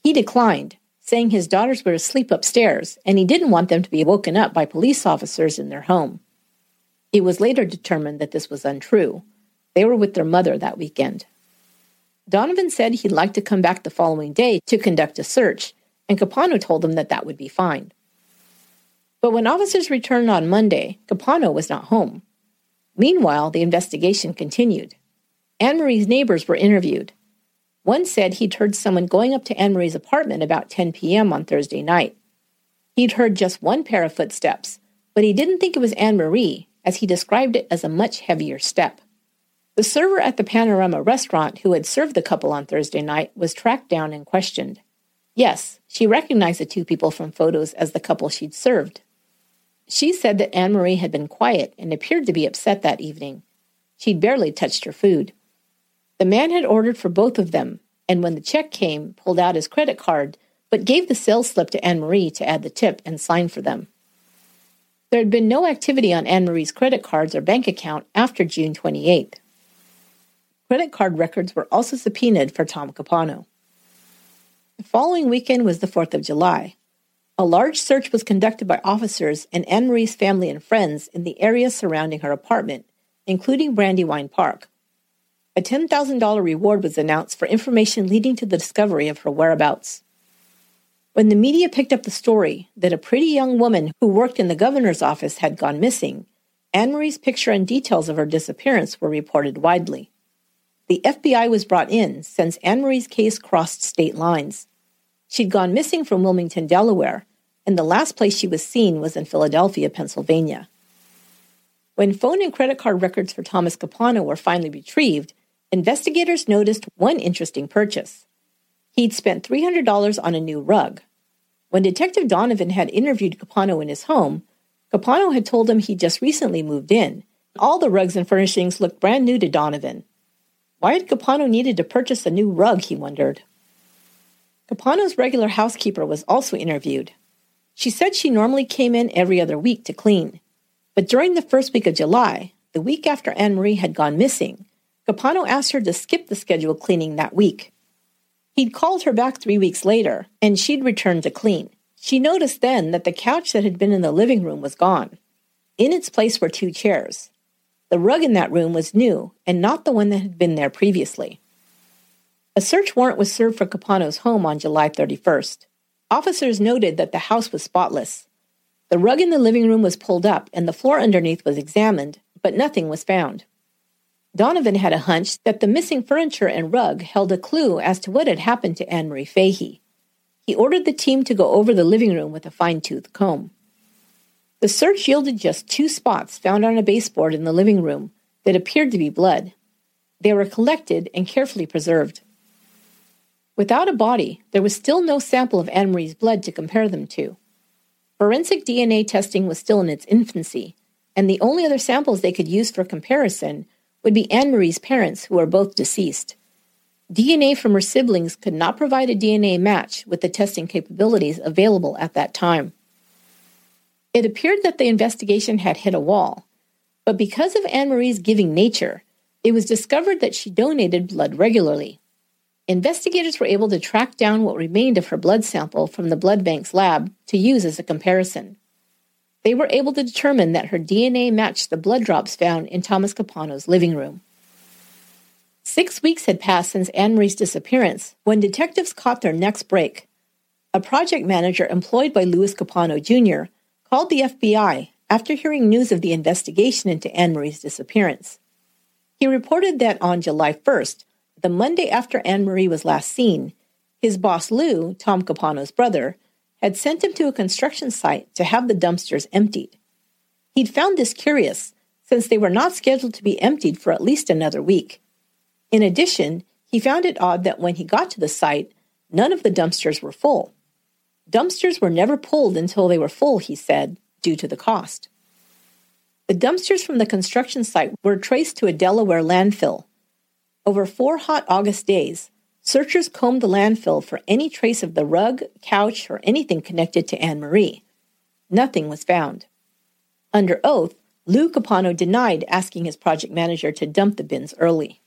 He declined, saying his daughters were asleep upstairs and he didn't want them to be woken up by police officers in their home. It was later determined that this was untrue. They were with their mother that weekend. Donovan said he'd like to come back the following day to conduct a search, and Capano told him that that would be fine. But when officers returned on Monday, Capano was not home. Meanwhile, the investigation continued. Anne Marie's neighbors were interviewed. One said he'd heard someone going up to Anne Marie's apartment about 10 p.m. on Thursday night. He'd heard just one pair of footsteps, but he didn't think it was Anne Marie, as he described it as a much heavier step. The server at the Panorama restaurant who had served the couple on Thursday night was tracked down and questioned. Yes, she recognized the two people from photos as the couple she'd served. She said that Anne Marie had been quiet and appeared to be upset that evening. She'd barely touched her food. The man had ordered for both of them, and when the check came, pulled out his credit card, but gave the sales slip to Anne Marie to add the tip and sign for them. There had been no activity on Anne Marie's credit cards or bank account after June 28th. Credit card records were also subpoenaed for Tom Capano. The following weekend was the 4th of July. A large search was conducted by officers and Anne Marie's family and friends in the area surrounding her apartment, including Brandywine Park. A $10,000 reward was announced for information leading to the discovery of her whereabouts. When the media picked up the story that a pretty young woman who worked in the governor's office had gone missing, Anne Marie's picture and details of her disappearance were reported widely. The FBI was brought in since Anne Marie's case crossed state lines. She'd gone missing from Wilmington, Delaware, and the last place she was seen was in Philadelphia, Pennsylvania. When phone and credit card records for Thomas Capano were finally retrieved, investigators noticed one interesting purchase. He'd spent $300 on a new rug. When Detective Donovan had interviewed Capano in his home, Capano had told him he'd just recently moved in. All the rugs and furnishings looked brand new to Donovan. Why had Capano needed to purchase a new rug, he wondered. Capano's regular housekeeper was also interviewed. She said she normally came in every other week to clean. But during the first week of July, the week after Anne Marie had gone missing, Capano asked her to skip the scheduled cleaning that week. He'd called her back three weeks later, and she'd returned to clean. She noticed then that the couch that had been in the living room was gone. In its place were two chairs. The rug in that room was new and not the one that had been there previously. A search warrant was served for Capano's home on July 31st. Officers noted that the house was spotless. The rug in the living room was pulled up and the floor underneath was examined, but nothing was found. Donovan had a hunch that the missing furniture and rug held a clue as to what had happened to Anne Marie Fahey. He ordered the team to go over the living room with a fine tooth comb. The search yielded just two spots found on a baseboard in the living room that appeared to be blood. They were collected and carefully preserved. Without a body, there was still no sample of Anne Marie's blood to compare them to. Forensic DNA testing was still in its infancy, and the only other samples they could use for comparison would be Anne Marie's parents, who are both deceased. DNA from her siblings could not provide a DNA match with the testing capabilities available at that time. It appeared that the investigation had hit a wall, but because of Anne Marie's giving nature, it was discovered that she donated blood regularly. Investigators were able to track down what remained of her blood sample from the blood bank's lab to use as a comparison. They were able to determine that her DNA matched the blood drops found in Thomas Capano's living room. Six weeks had passed since Anne Marie's disappearance when detectives caught their next break. A project manager employed by Louis Capano Jr. called the FBI after hearing news of the investigation into Anne Marie's disappearance. He reported that on July 1st, the Monday after Anne Marie was last seen, his boss Lou, Tom Capano's brother, had sent him to a construction site to have the dumpsters emptied. He'd found this curious, since they were not scheduled to be emptied for at least another week. In addition, he found it odd that when he got to the site, none of the dumpsters were full. Dumpsters were never pulled until they were full, he said, due to the cost. The dumpsters from the construction site were traced to a Delaware landfill. Over four hot August days, searchers combed the landfill for any trace of the rug, couch, or anything connected to Anne Marie. Nothing was found. Under oath, Lou Capano denied asking his project manager to dump the bins early.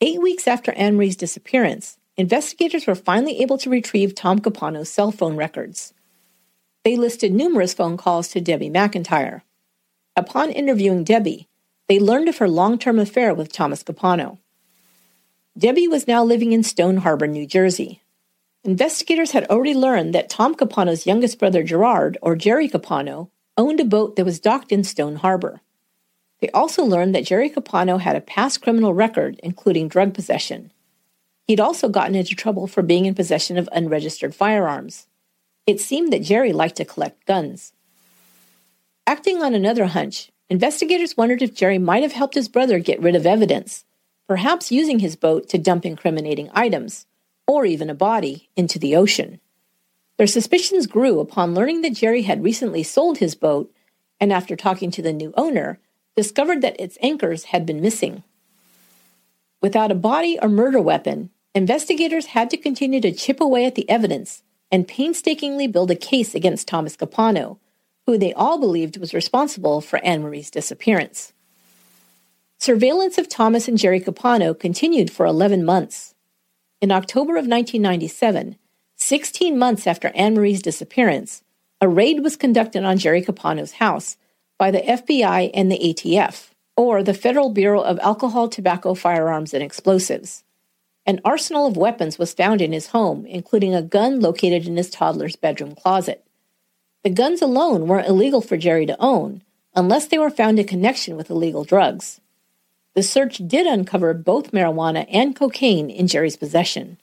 Eight weeks after Anne Marie's disappearance, investigators were finally able to retrieve Tom Capano's cell phone records. They listed numerous phone calls to Debbie McIntyre. Upon interviewing Debbie, they learned of her long term affair with Thomas Capano. Debbie was now living in Stone Harbor, New Jersey. Investigators had already learned that Tom Capano's youngest brother Gerard, or Jerry Capano, owned a boat that was docked in Stone Harbor. They also learned that Jerry Capano had a past criminal record, including drug possession. He'd also gotten into trouble for being in possession of unregistered firearms. It seemed that Jerry liked to collect guns. Acting on another hunch, investigators wondered if Jerry might have helped his brother get rid of evidence, perhaps using his boat to dump incriminating items, or even a body, into the ocean. Their suspicions grew upon learning that Jerry had recently sold his boat and, after talking to the new owner, discovered that its anchors had been missing. Without a body or murder weapon, investigators had to continue to chip away at the evidence and painstakingly build a case against Thomas Capano, who they all believed was responsible for Anne Marie's disappearance. Surveillance of Thomas and Jerry Capano continued for 11 months. In October of 1997, 16 months after Anne Marie's disappearance, a raid was conducted on Jerry Capano's house by the FBI and the ATF, or the Federal Bureau of Alcohol, Tobacco, Firearms, and Explosives. An arsenal of weapons was found in his home, including a gun located in his toddler's bedroom closet. The guns alone weren't illegal for Jerry to own, unless they were found in connection with illegal drugs. The search did uncover both marijuana and cocaine in Jerry's possession.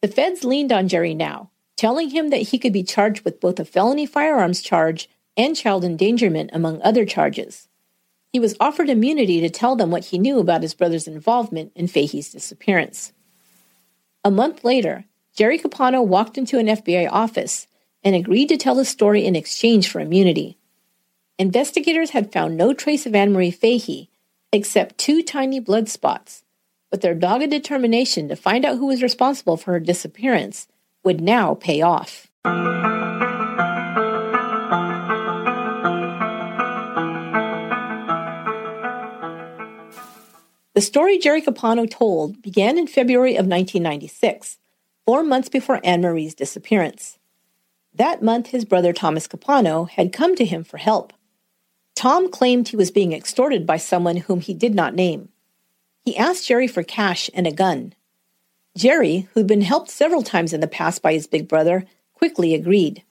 The feds leaned on Jerry now, telling him that he could be charged with both a felony firearms charge and child endangerment, among other charges. He was offered immunity to tell them what he knew about his brother's involvement in Fahey's disappearance. A month later, Jerry Capano walked into an FBI office and agreed to tell his story in exchange for immunity. Investigators had found no trace of Anne Marie Fahey except two tiny blood spots, but their dogged determination to find out who was responsible for her disappearance would now pay off. The story Jerry Capano told began in February of 1996, four months before Anne Marie's disappearance. That month, his brother Thomas Capano had come to him for help. Tom claimed he was being extorted by someone whom he did not name. He asked Jerry for cash and a gun. Jerry, who'd been helped several times in the past by his big brother, quickly agreed.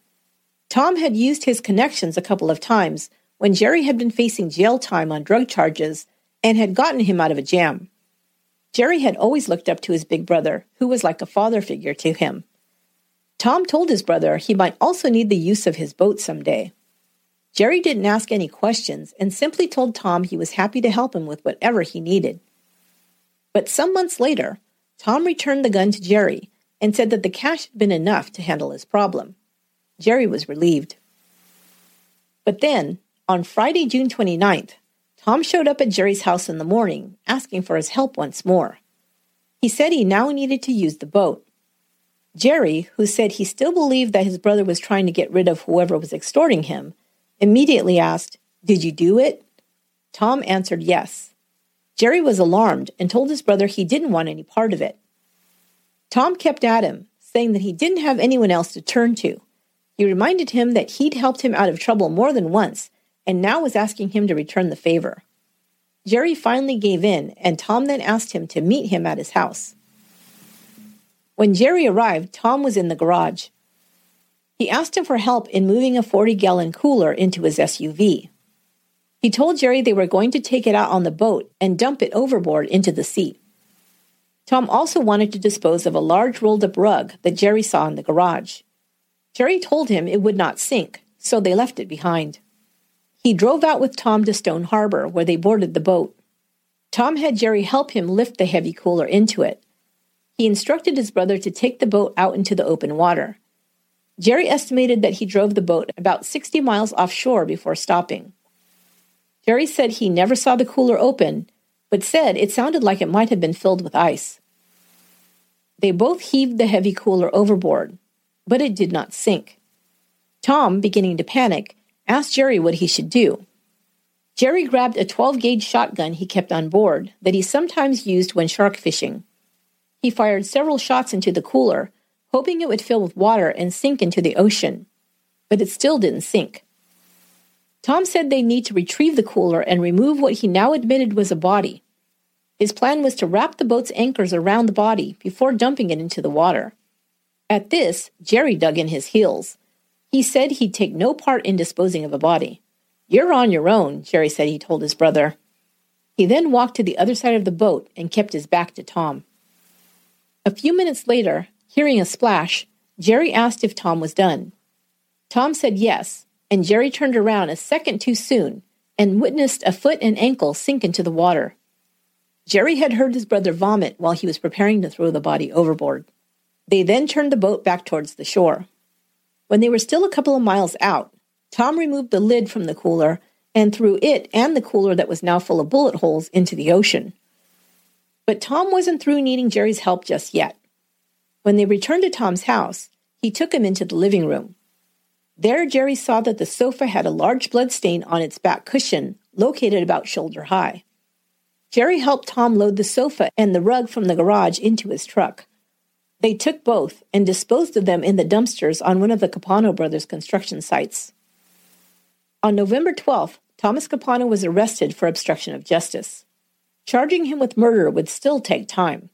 Tom had used his connections a couple of times when Jerry had been facing jail time on drug charges and had gotten him out of a jam. Jerry had always looked up to his big brother, who was like a father figure to him. Tom told his brother he might also need the use of his boat someday. Jerry didn't ask any questions and simply told Tom he was happy to help him with whatever he needed. But some months later, Tom returned the gun to Jerry and said that the cash had been enough to handle his problem. Jerry was relieved. But then, on Friday, June 29th, Tom showed up at Jerry's house in the morning, asking for his help once more. He said he now needed to use the boat. Jerry, who said he still believed that his brother was trying to get rid of whoever was extorting him, immediately asked, Did you do it? Tom answered yes. Jerry was alarmed and told his brother he didn't want any part of it. Tom kept at him, saying that he didn't have anyone else to turn to. He reminded him that he'd helped him out of trouble more than once and now was asking him to return the favor. Jerry finally gave in, and Tom then asked him to meet him at his house. When Jerry arrived, Tom was in the garage. He asked him for help in moving a 40 gallon cooler into his SUV. He told Jerry they were going to take it out on the boat and dump it overboard into the sea. Tom also wanted to dispose of a large rolled up rug that Jerry saw in the garage. Jerry told him it would not sink, so they left it behind. He drove out with Tom to Stone Harbor, where they boarded the boat. Tom had Jerry help him lift the heavy cooler into it. He instructed his brother to take the boat out into the open water. Jerry estimated that he drove the boat about 60 miles offshore before stopping. Jerry said he never saw the cooler open, but said it sounded like it might have been filled with ice. They both heaved the heavy cooler overboard, but it did not sink. Tom, beginning to panic, asked Jerry what he should do. Jerry grabbed a 12 gauge shotgun he kept on board that he sometimes used when shark fishing. He fired several shots into the cooler, hoping it would fill with water and sink into the ocean, but it still didn't sink. Tom said they need to retrieve the cooler and remove what he now admitted was a body. His plan was to wrap the boat's anchors around the body before dumping it into the water. At this, Jerry dug in his heels. He said he'd take no part in disposing of a body. You're on your own, Jerry said he told his brother. He then walked to the other side of the boat and kept his back to Tom. A few minutes later, hearing a splash, Jerry asked if Tom was done. Tom said yes, and Jerry turned around a second too soon and witnessed a foot and ankle sink into the water. Jerry had heard his brother vomit while he was preparing to throw the body overboard. They then turned the boat back towards the shore. When they were still a couple of miles out, Tom removed the lid from the cooler and threw it and the cooler that was now full of bullet holes into the ocean. But Tom wasn't through needing Jerry's help just yet. When they returned to Tom's house, he took him into the living room. There, Jerry saw that the sofa had a large blood stain on its back cushion, located about shoulder high. Jerry helped Tom load the sofa and the rug from the garage into his truck. They took both and disposed of them in the dumpsters on one of the Capano brothers' construction sites. On November 12th, Thomas Capano was arrested for obstruction of justice. Charging him with murder would still take time.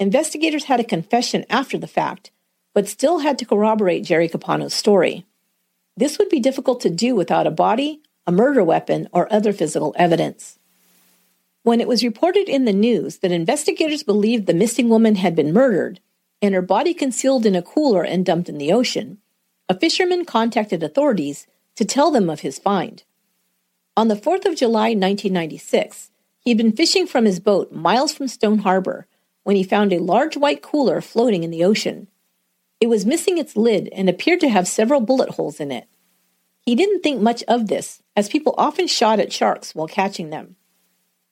Investigators had a confession after the fact, but still had to corroborate Jerry Capano's story. This would be difficult to do without a body, a murder weapon, or other physical evidence. When it was reported in the news that investigators believed the missing woman had been murdered, and her body concealed in a cooler and dumped in the ocean, a fisherman contacted authorities to tell them of his find. On the 4th of July 1996, he had been fishing from his boat miles from Stone Harbor when he found a large white cooler floating in the ocean. It was missing its lid and appeared to have several bullet holes in it. He didn't think much of this, as people often shot at sharks while catching them.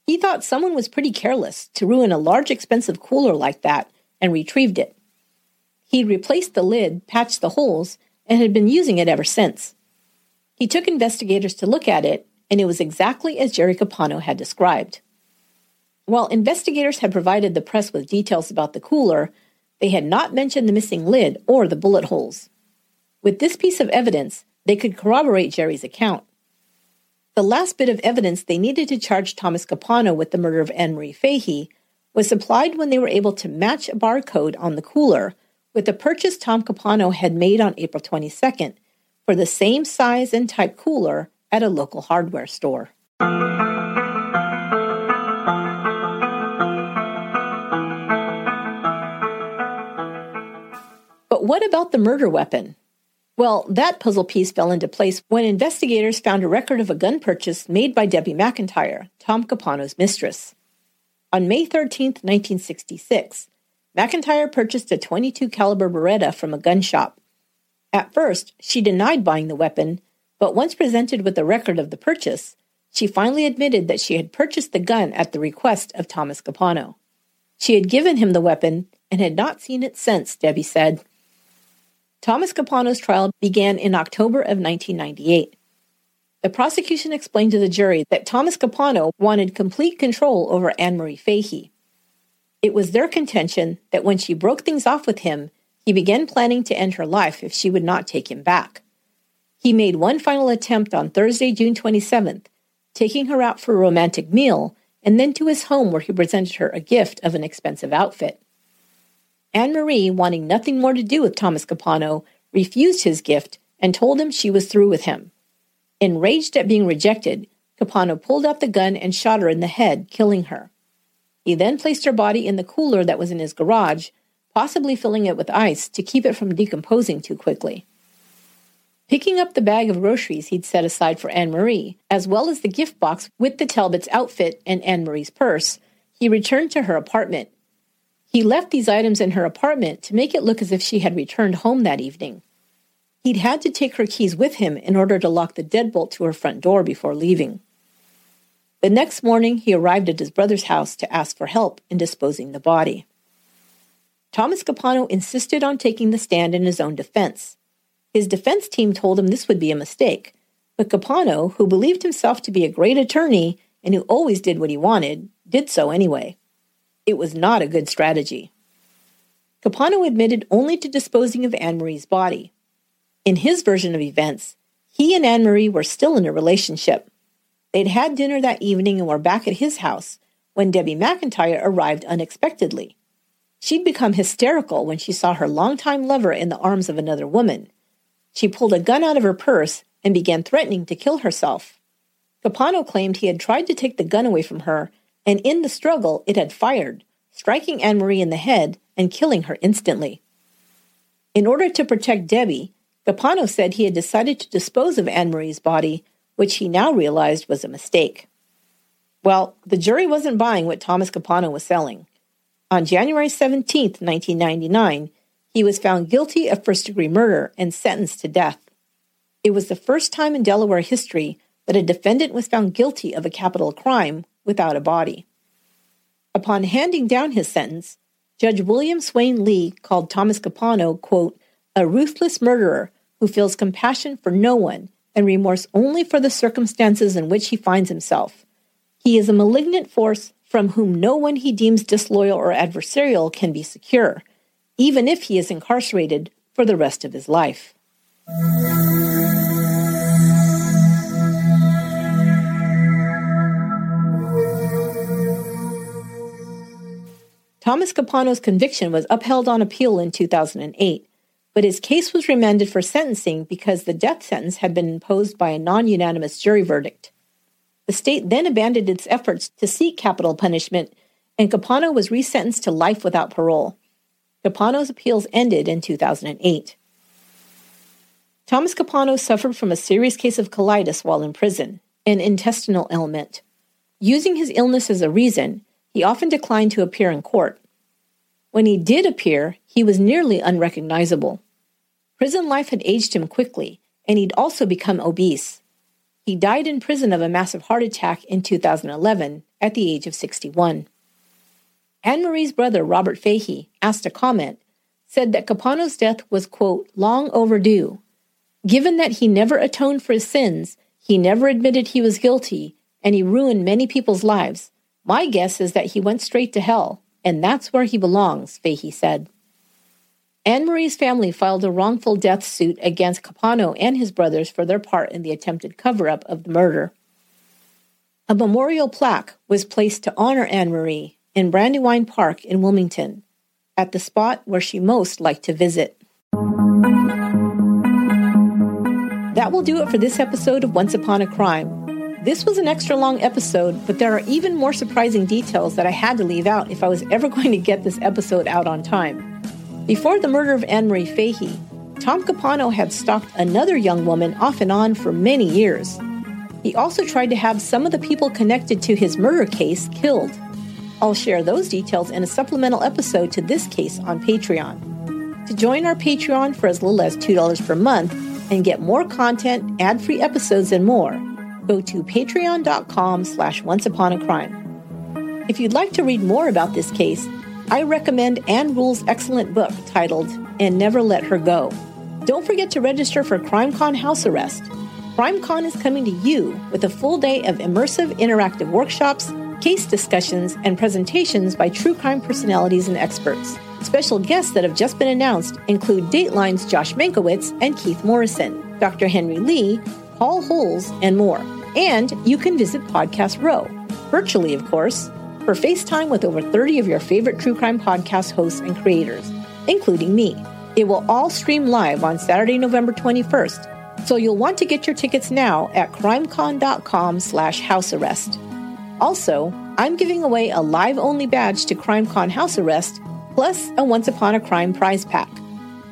He thought someone was pretty careless to ruin a large expensive cooler like that and retrieved it. He replaced the lid, patched the holes, and had been using it ever since. He took investigators to look at it, and it was exactly as Jerry Capano had described. While investigators had provided the press with details about the cooler, they had not mentioned the missing lid or the bullet holes. With this piece of evidence, they could corroborate Jerry's account. The last bit of evidence they needed to charge Thomas Capano with the murder of Anne Marie Fahey was supplied when they were able to match a barcode on the cooler with the purchase Tom Capano had made on April 22nd for the same size and type cooler at a local hardware store. What about the murder weapon? Well, that puzzle piece fell into place when investigators found a record of a gun purchase made by Debbie McIntyre, Tom Capano's mistress. On May 13, 1966, McIntyre purchased a 22 caliber Beretta from a gun shop. At first, she denied buying the weapon, but once presented with a record of the purchase, she finally admitted that she had purchased the gun at the request of Thomas Capano. She had given him the weapon and had not seen it since, Debbie said. Thomas Capano's trial began in October of 1998. The prosecution explained to the jury that Thomas Capano wanted complete control over Anne Marie Fahey. It was their contention that when she broke things off with him, he began planning to end her life if she would not take him back. He made one final attempt on Thursday, June 27th, taking her out for a romantic meal and then to his home where he presented her a gift of an expensive outfit. Anne Marie, wanting nothing more to do with Thomas Capano, refused his gift and told him she was through with him. Enraged at being rejected, Capano pulled out the gun and shot her in the head, killing her. He then placed her body in the cooler that was in his garage, possibly filling it with ice to keep it from decomposing too quickly. Picking up the bag of groceries he'd set aside for Anne Marie, as well as the gift box with the Talbot's outfit and Anne Marie's purse, he returned to her apartment he left these items in her apartment to make it look as if she had returned home that evening. He'd had to take her keys with him in order to lock the deadbolt to her front door before leaving. The next morning, he arrived at his brother's house to ask for help in disposing the body. Thomas Capano insisted on taking the stand in his own defense. His defense team told him this would be a mistake, but Capano, who believed himself to be a great attorney and who always did what he wanted, did so anyway. It was not a good strategy. Capano admitted only to disposing of Anne Marie's body. In his version of events, he and Anne Marie were still in a relationship. They'd had dinner that evening and were back at his house when Debbie McIntyre arrived unexpectedly. She'd become hysterical when she saw her longtime lover in the arms of another woman. She pulled a gun out of her purse and began threatening to kill herself. Capano claimed he had tried to take the gun away from her and in the struggle it had fired, striking Anne Marie in the head and killing her instantly. In order to protect Debbie, Capano said he had decided to dispose of Anne Marie's body, which he now realized was a mistake. Well, the jury wasn't buying what Thomas Capano was selling. On January 17, 1999, he was found guilty of first degree murder and sentenced to death. It was the first time in Delaware history that a defendant was found guilty of a capital crime without a body. Upon handing down his sentence, Judge William Swain Lee called Thomas Capano, quote, a ruthless murderer who feels compassion for no one and remorse only for the circumstances in which he finds himself. He is a malignant force from whom no one he deems disloyal or adversarial can be secure, even if he is incarcerated for the rest of his life. Thomas Capano's conviction was upheld on appeal in 2008, but his case was remanded for sentencing because the death sentence had been imposed by a non unanimous jury verdict. The state then abandoned its efforts to seek capital punishment, and Capano was resentenced to life without parole. Capano's appeals ended in 2008. Thomas Capano suffered from a serious case of colitis while in prison, an intestinal ailment. Using his illness as a reason, he often declined to appear in court. When he did appear, he was nearly unrecognizable. Prison life had aged him quickly, and he'd also become obese. He died in prison of a massive heart attack in 2011 at the age of 61. Anne Marie's brother, Robert Fahey, asked a comment, said that Capano's death was, quote, long overdue. Given that he never atoned for his sins, he never admitted he was guilty, and he ruined many people's lives, my guess is that he went straight to hell, and that's where he belongs, Fahey said. Anne Marie's family filed a wrongful death suit against Capano and his brothers for their part in the attempted cover up of the murder. A memorial plaque was placed to honor Anne Marie in Brandywine Park in Wilmington, at the spot where she most liked to visit. That will do it for this episode of Once Upon a Crime. This was an extra long episode, but there are even more surprising details that I had to leave out if I was ever going to get this episode out on time. Before the murder of Anne Marie Fahey, Tom Capano had stalked another young woman off and on for many years. He also tried to have some of the people connected to his murder case killed. I'll share those details in a supplemental episode to this case on Patreon. To join our Patreon for as little as $2 per month and get more content, ad-free episodes, and more, go to patreon.com slash onceupon-a-crime. If you'd like to read more about this case, I recommend Ann Rule's excellent book titled And Never Let Her Go. Don't forget to register for CrimeCon House Arrest. CrimeCon is coming to you with a full day of immersive interactive workshops, case discussions, and presentations by true crime personalities and experts. Special guests that have just been announced include Dateline's Josh Mankiewicz and Keith Morrison, Dr. Henry Lee, Paul Holes, and more. And you can visit Podcast Row, virtually, of course, for FaceTime with over 30 of your favorite true crime podcast hosts and creators, including me. It will all stream live on Saturday, November 21st, so you'll want to get your tickets now at crimecon.com slash house arrest. Also, I'm giving away a live-only badge to CrimeCon House Arrest, plus a Once Upon a Crime prize pack.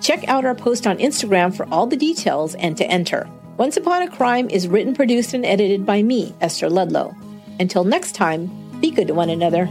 Check out our post on Instagram for all the details and to enter. Once Upon a Crime is written, produced, and edited by me, Esther Ludlow. Until next time, be good to one another.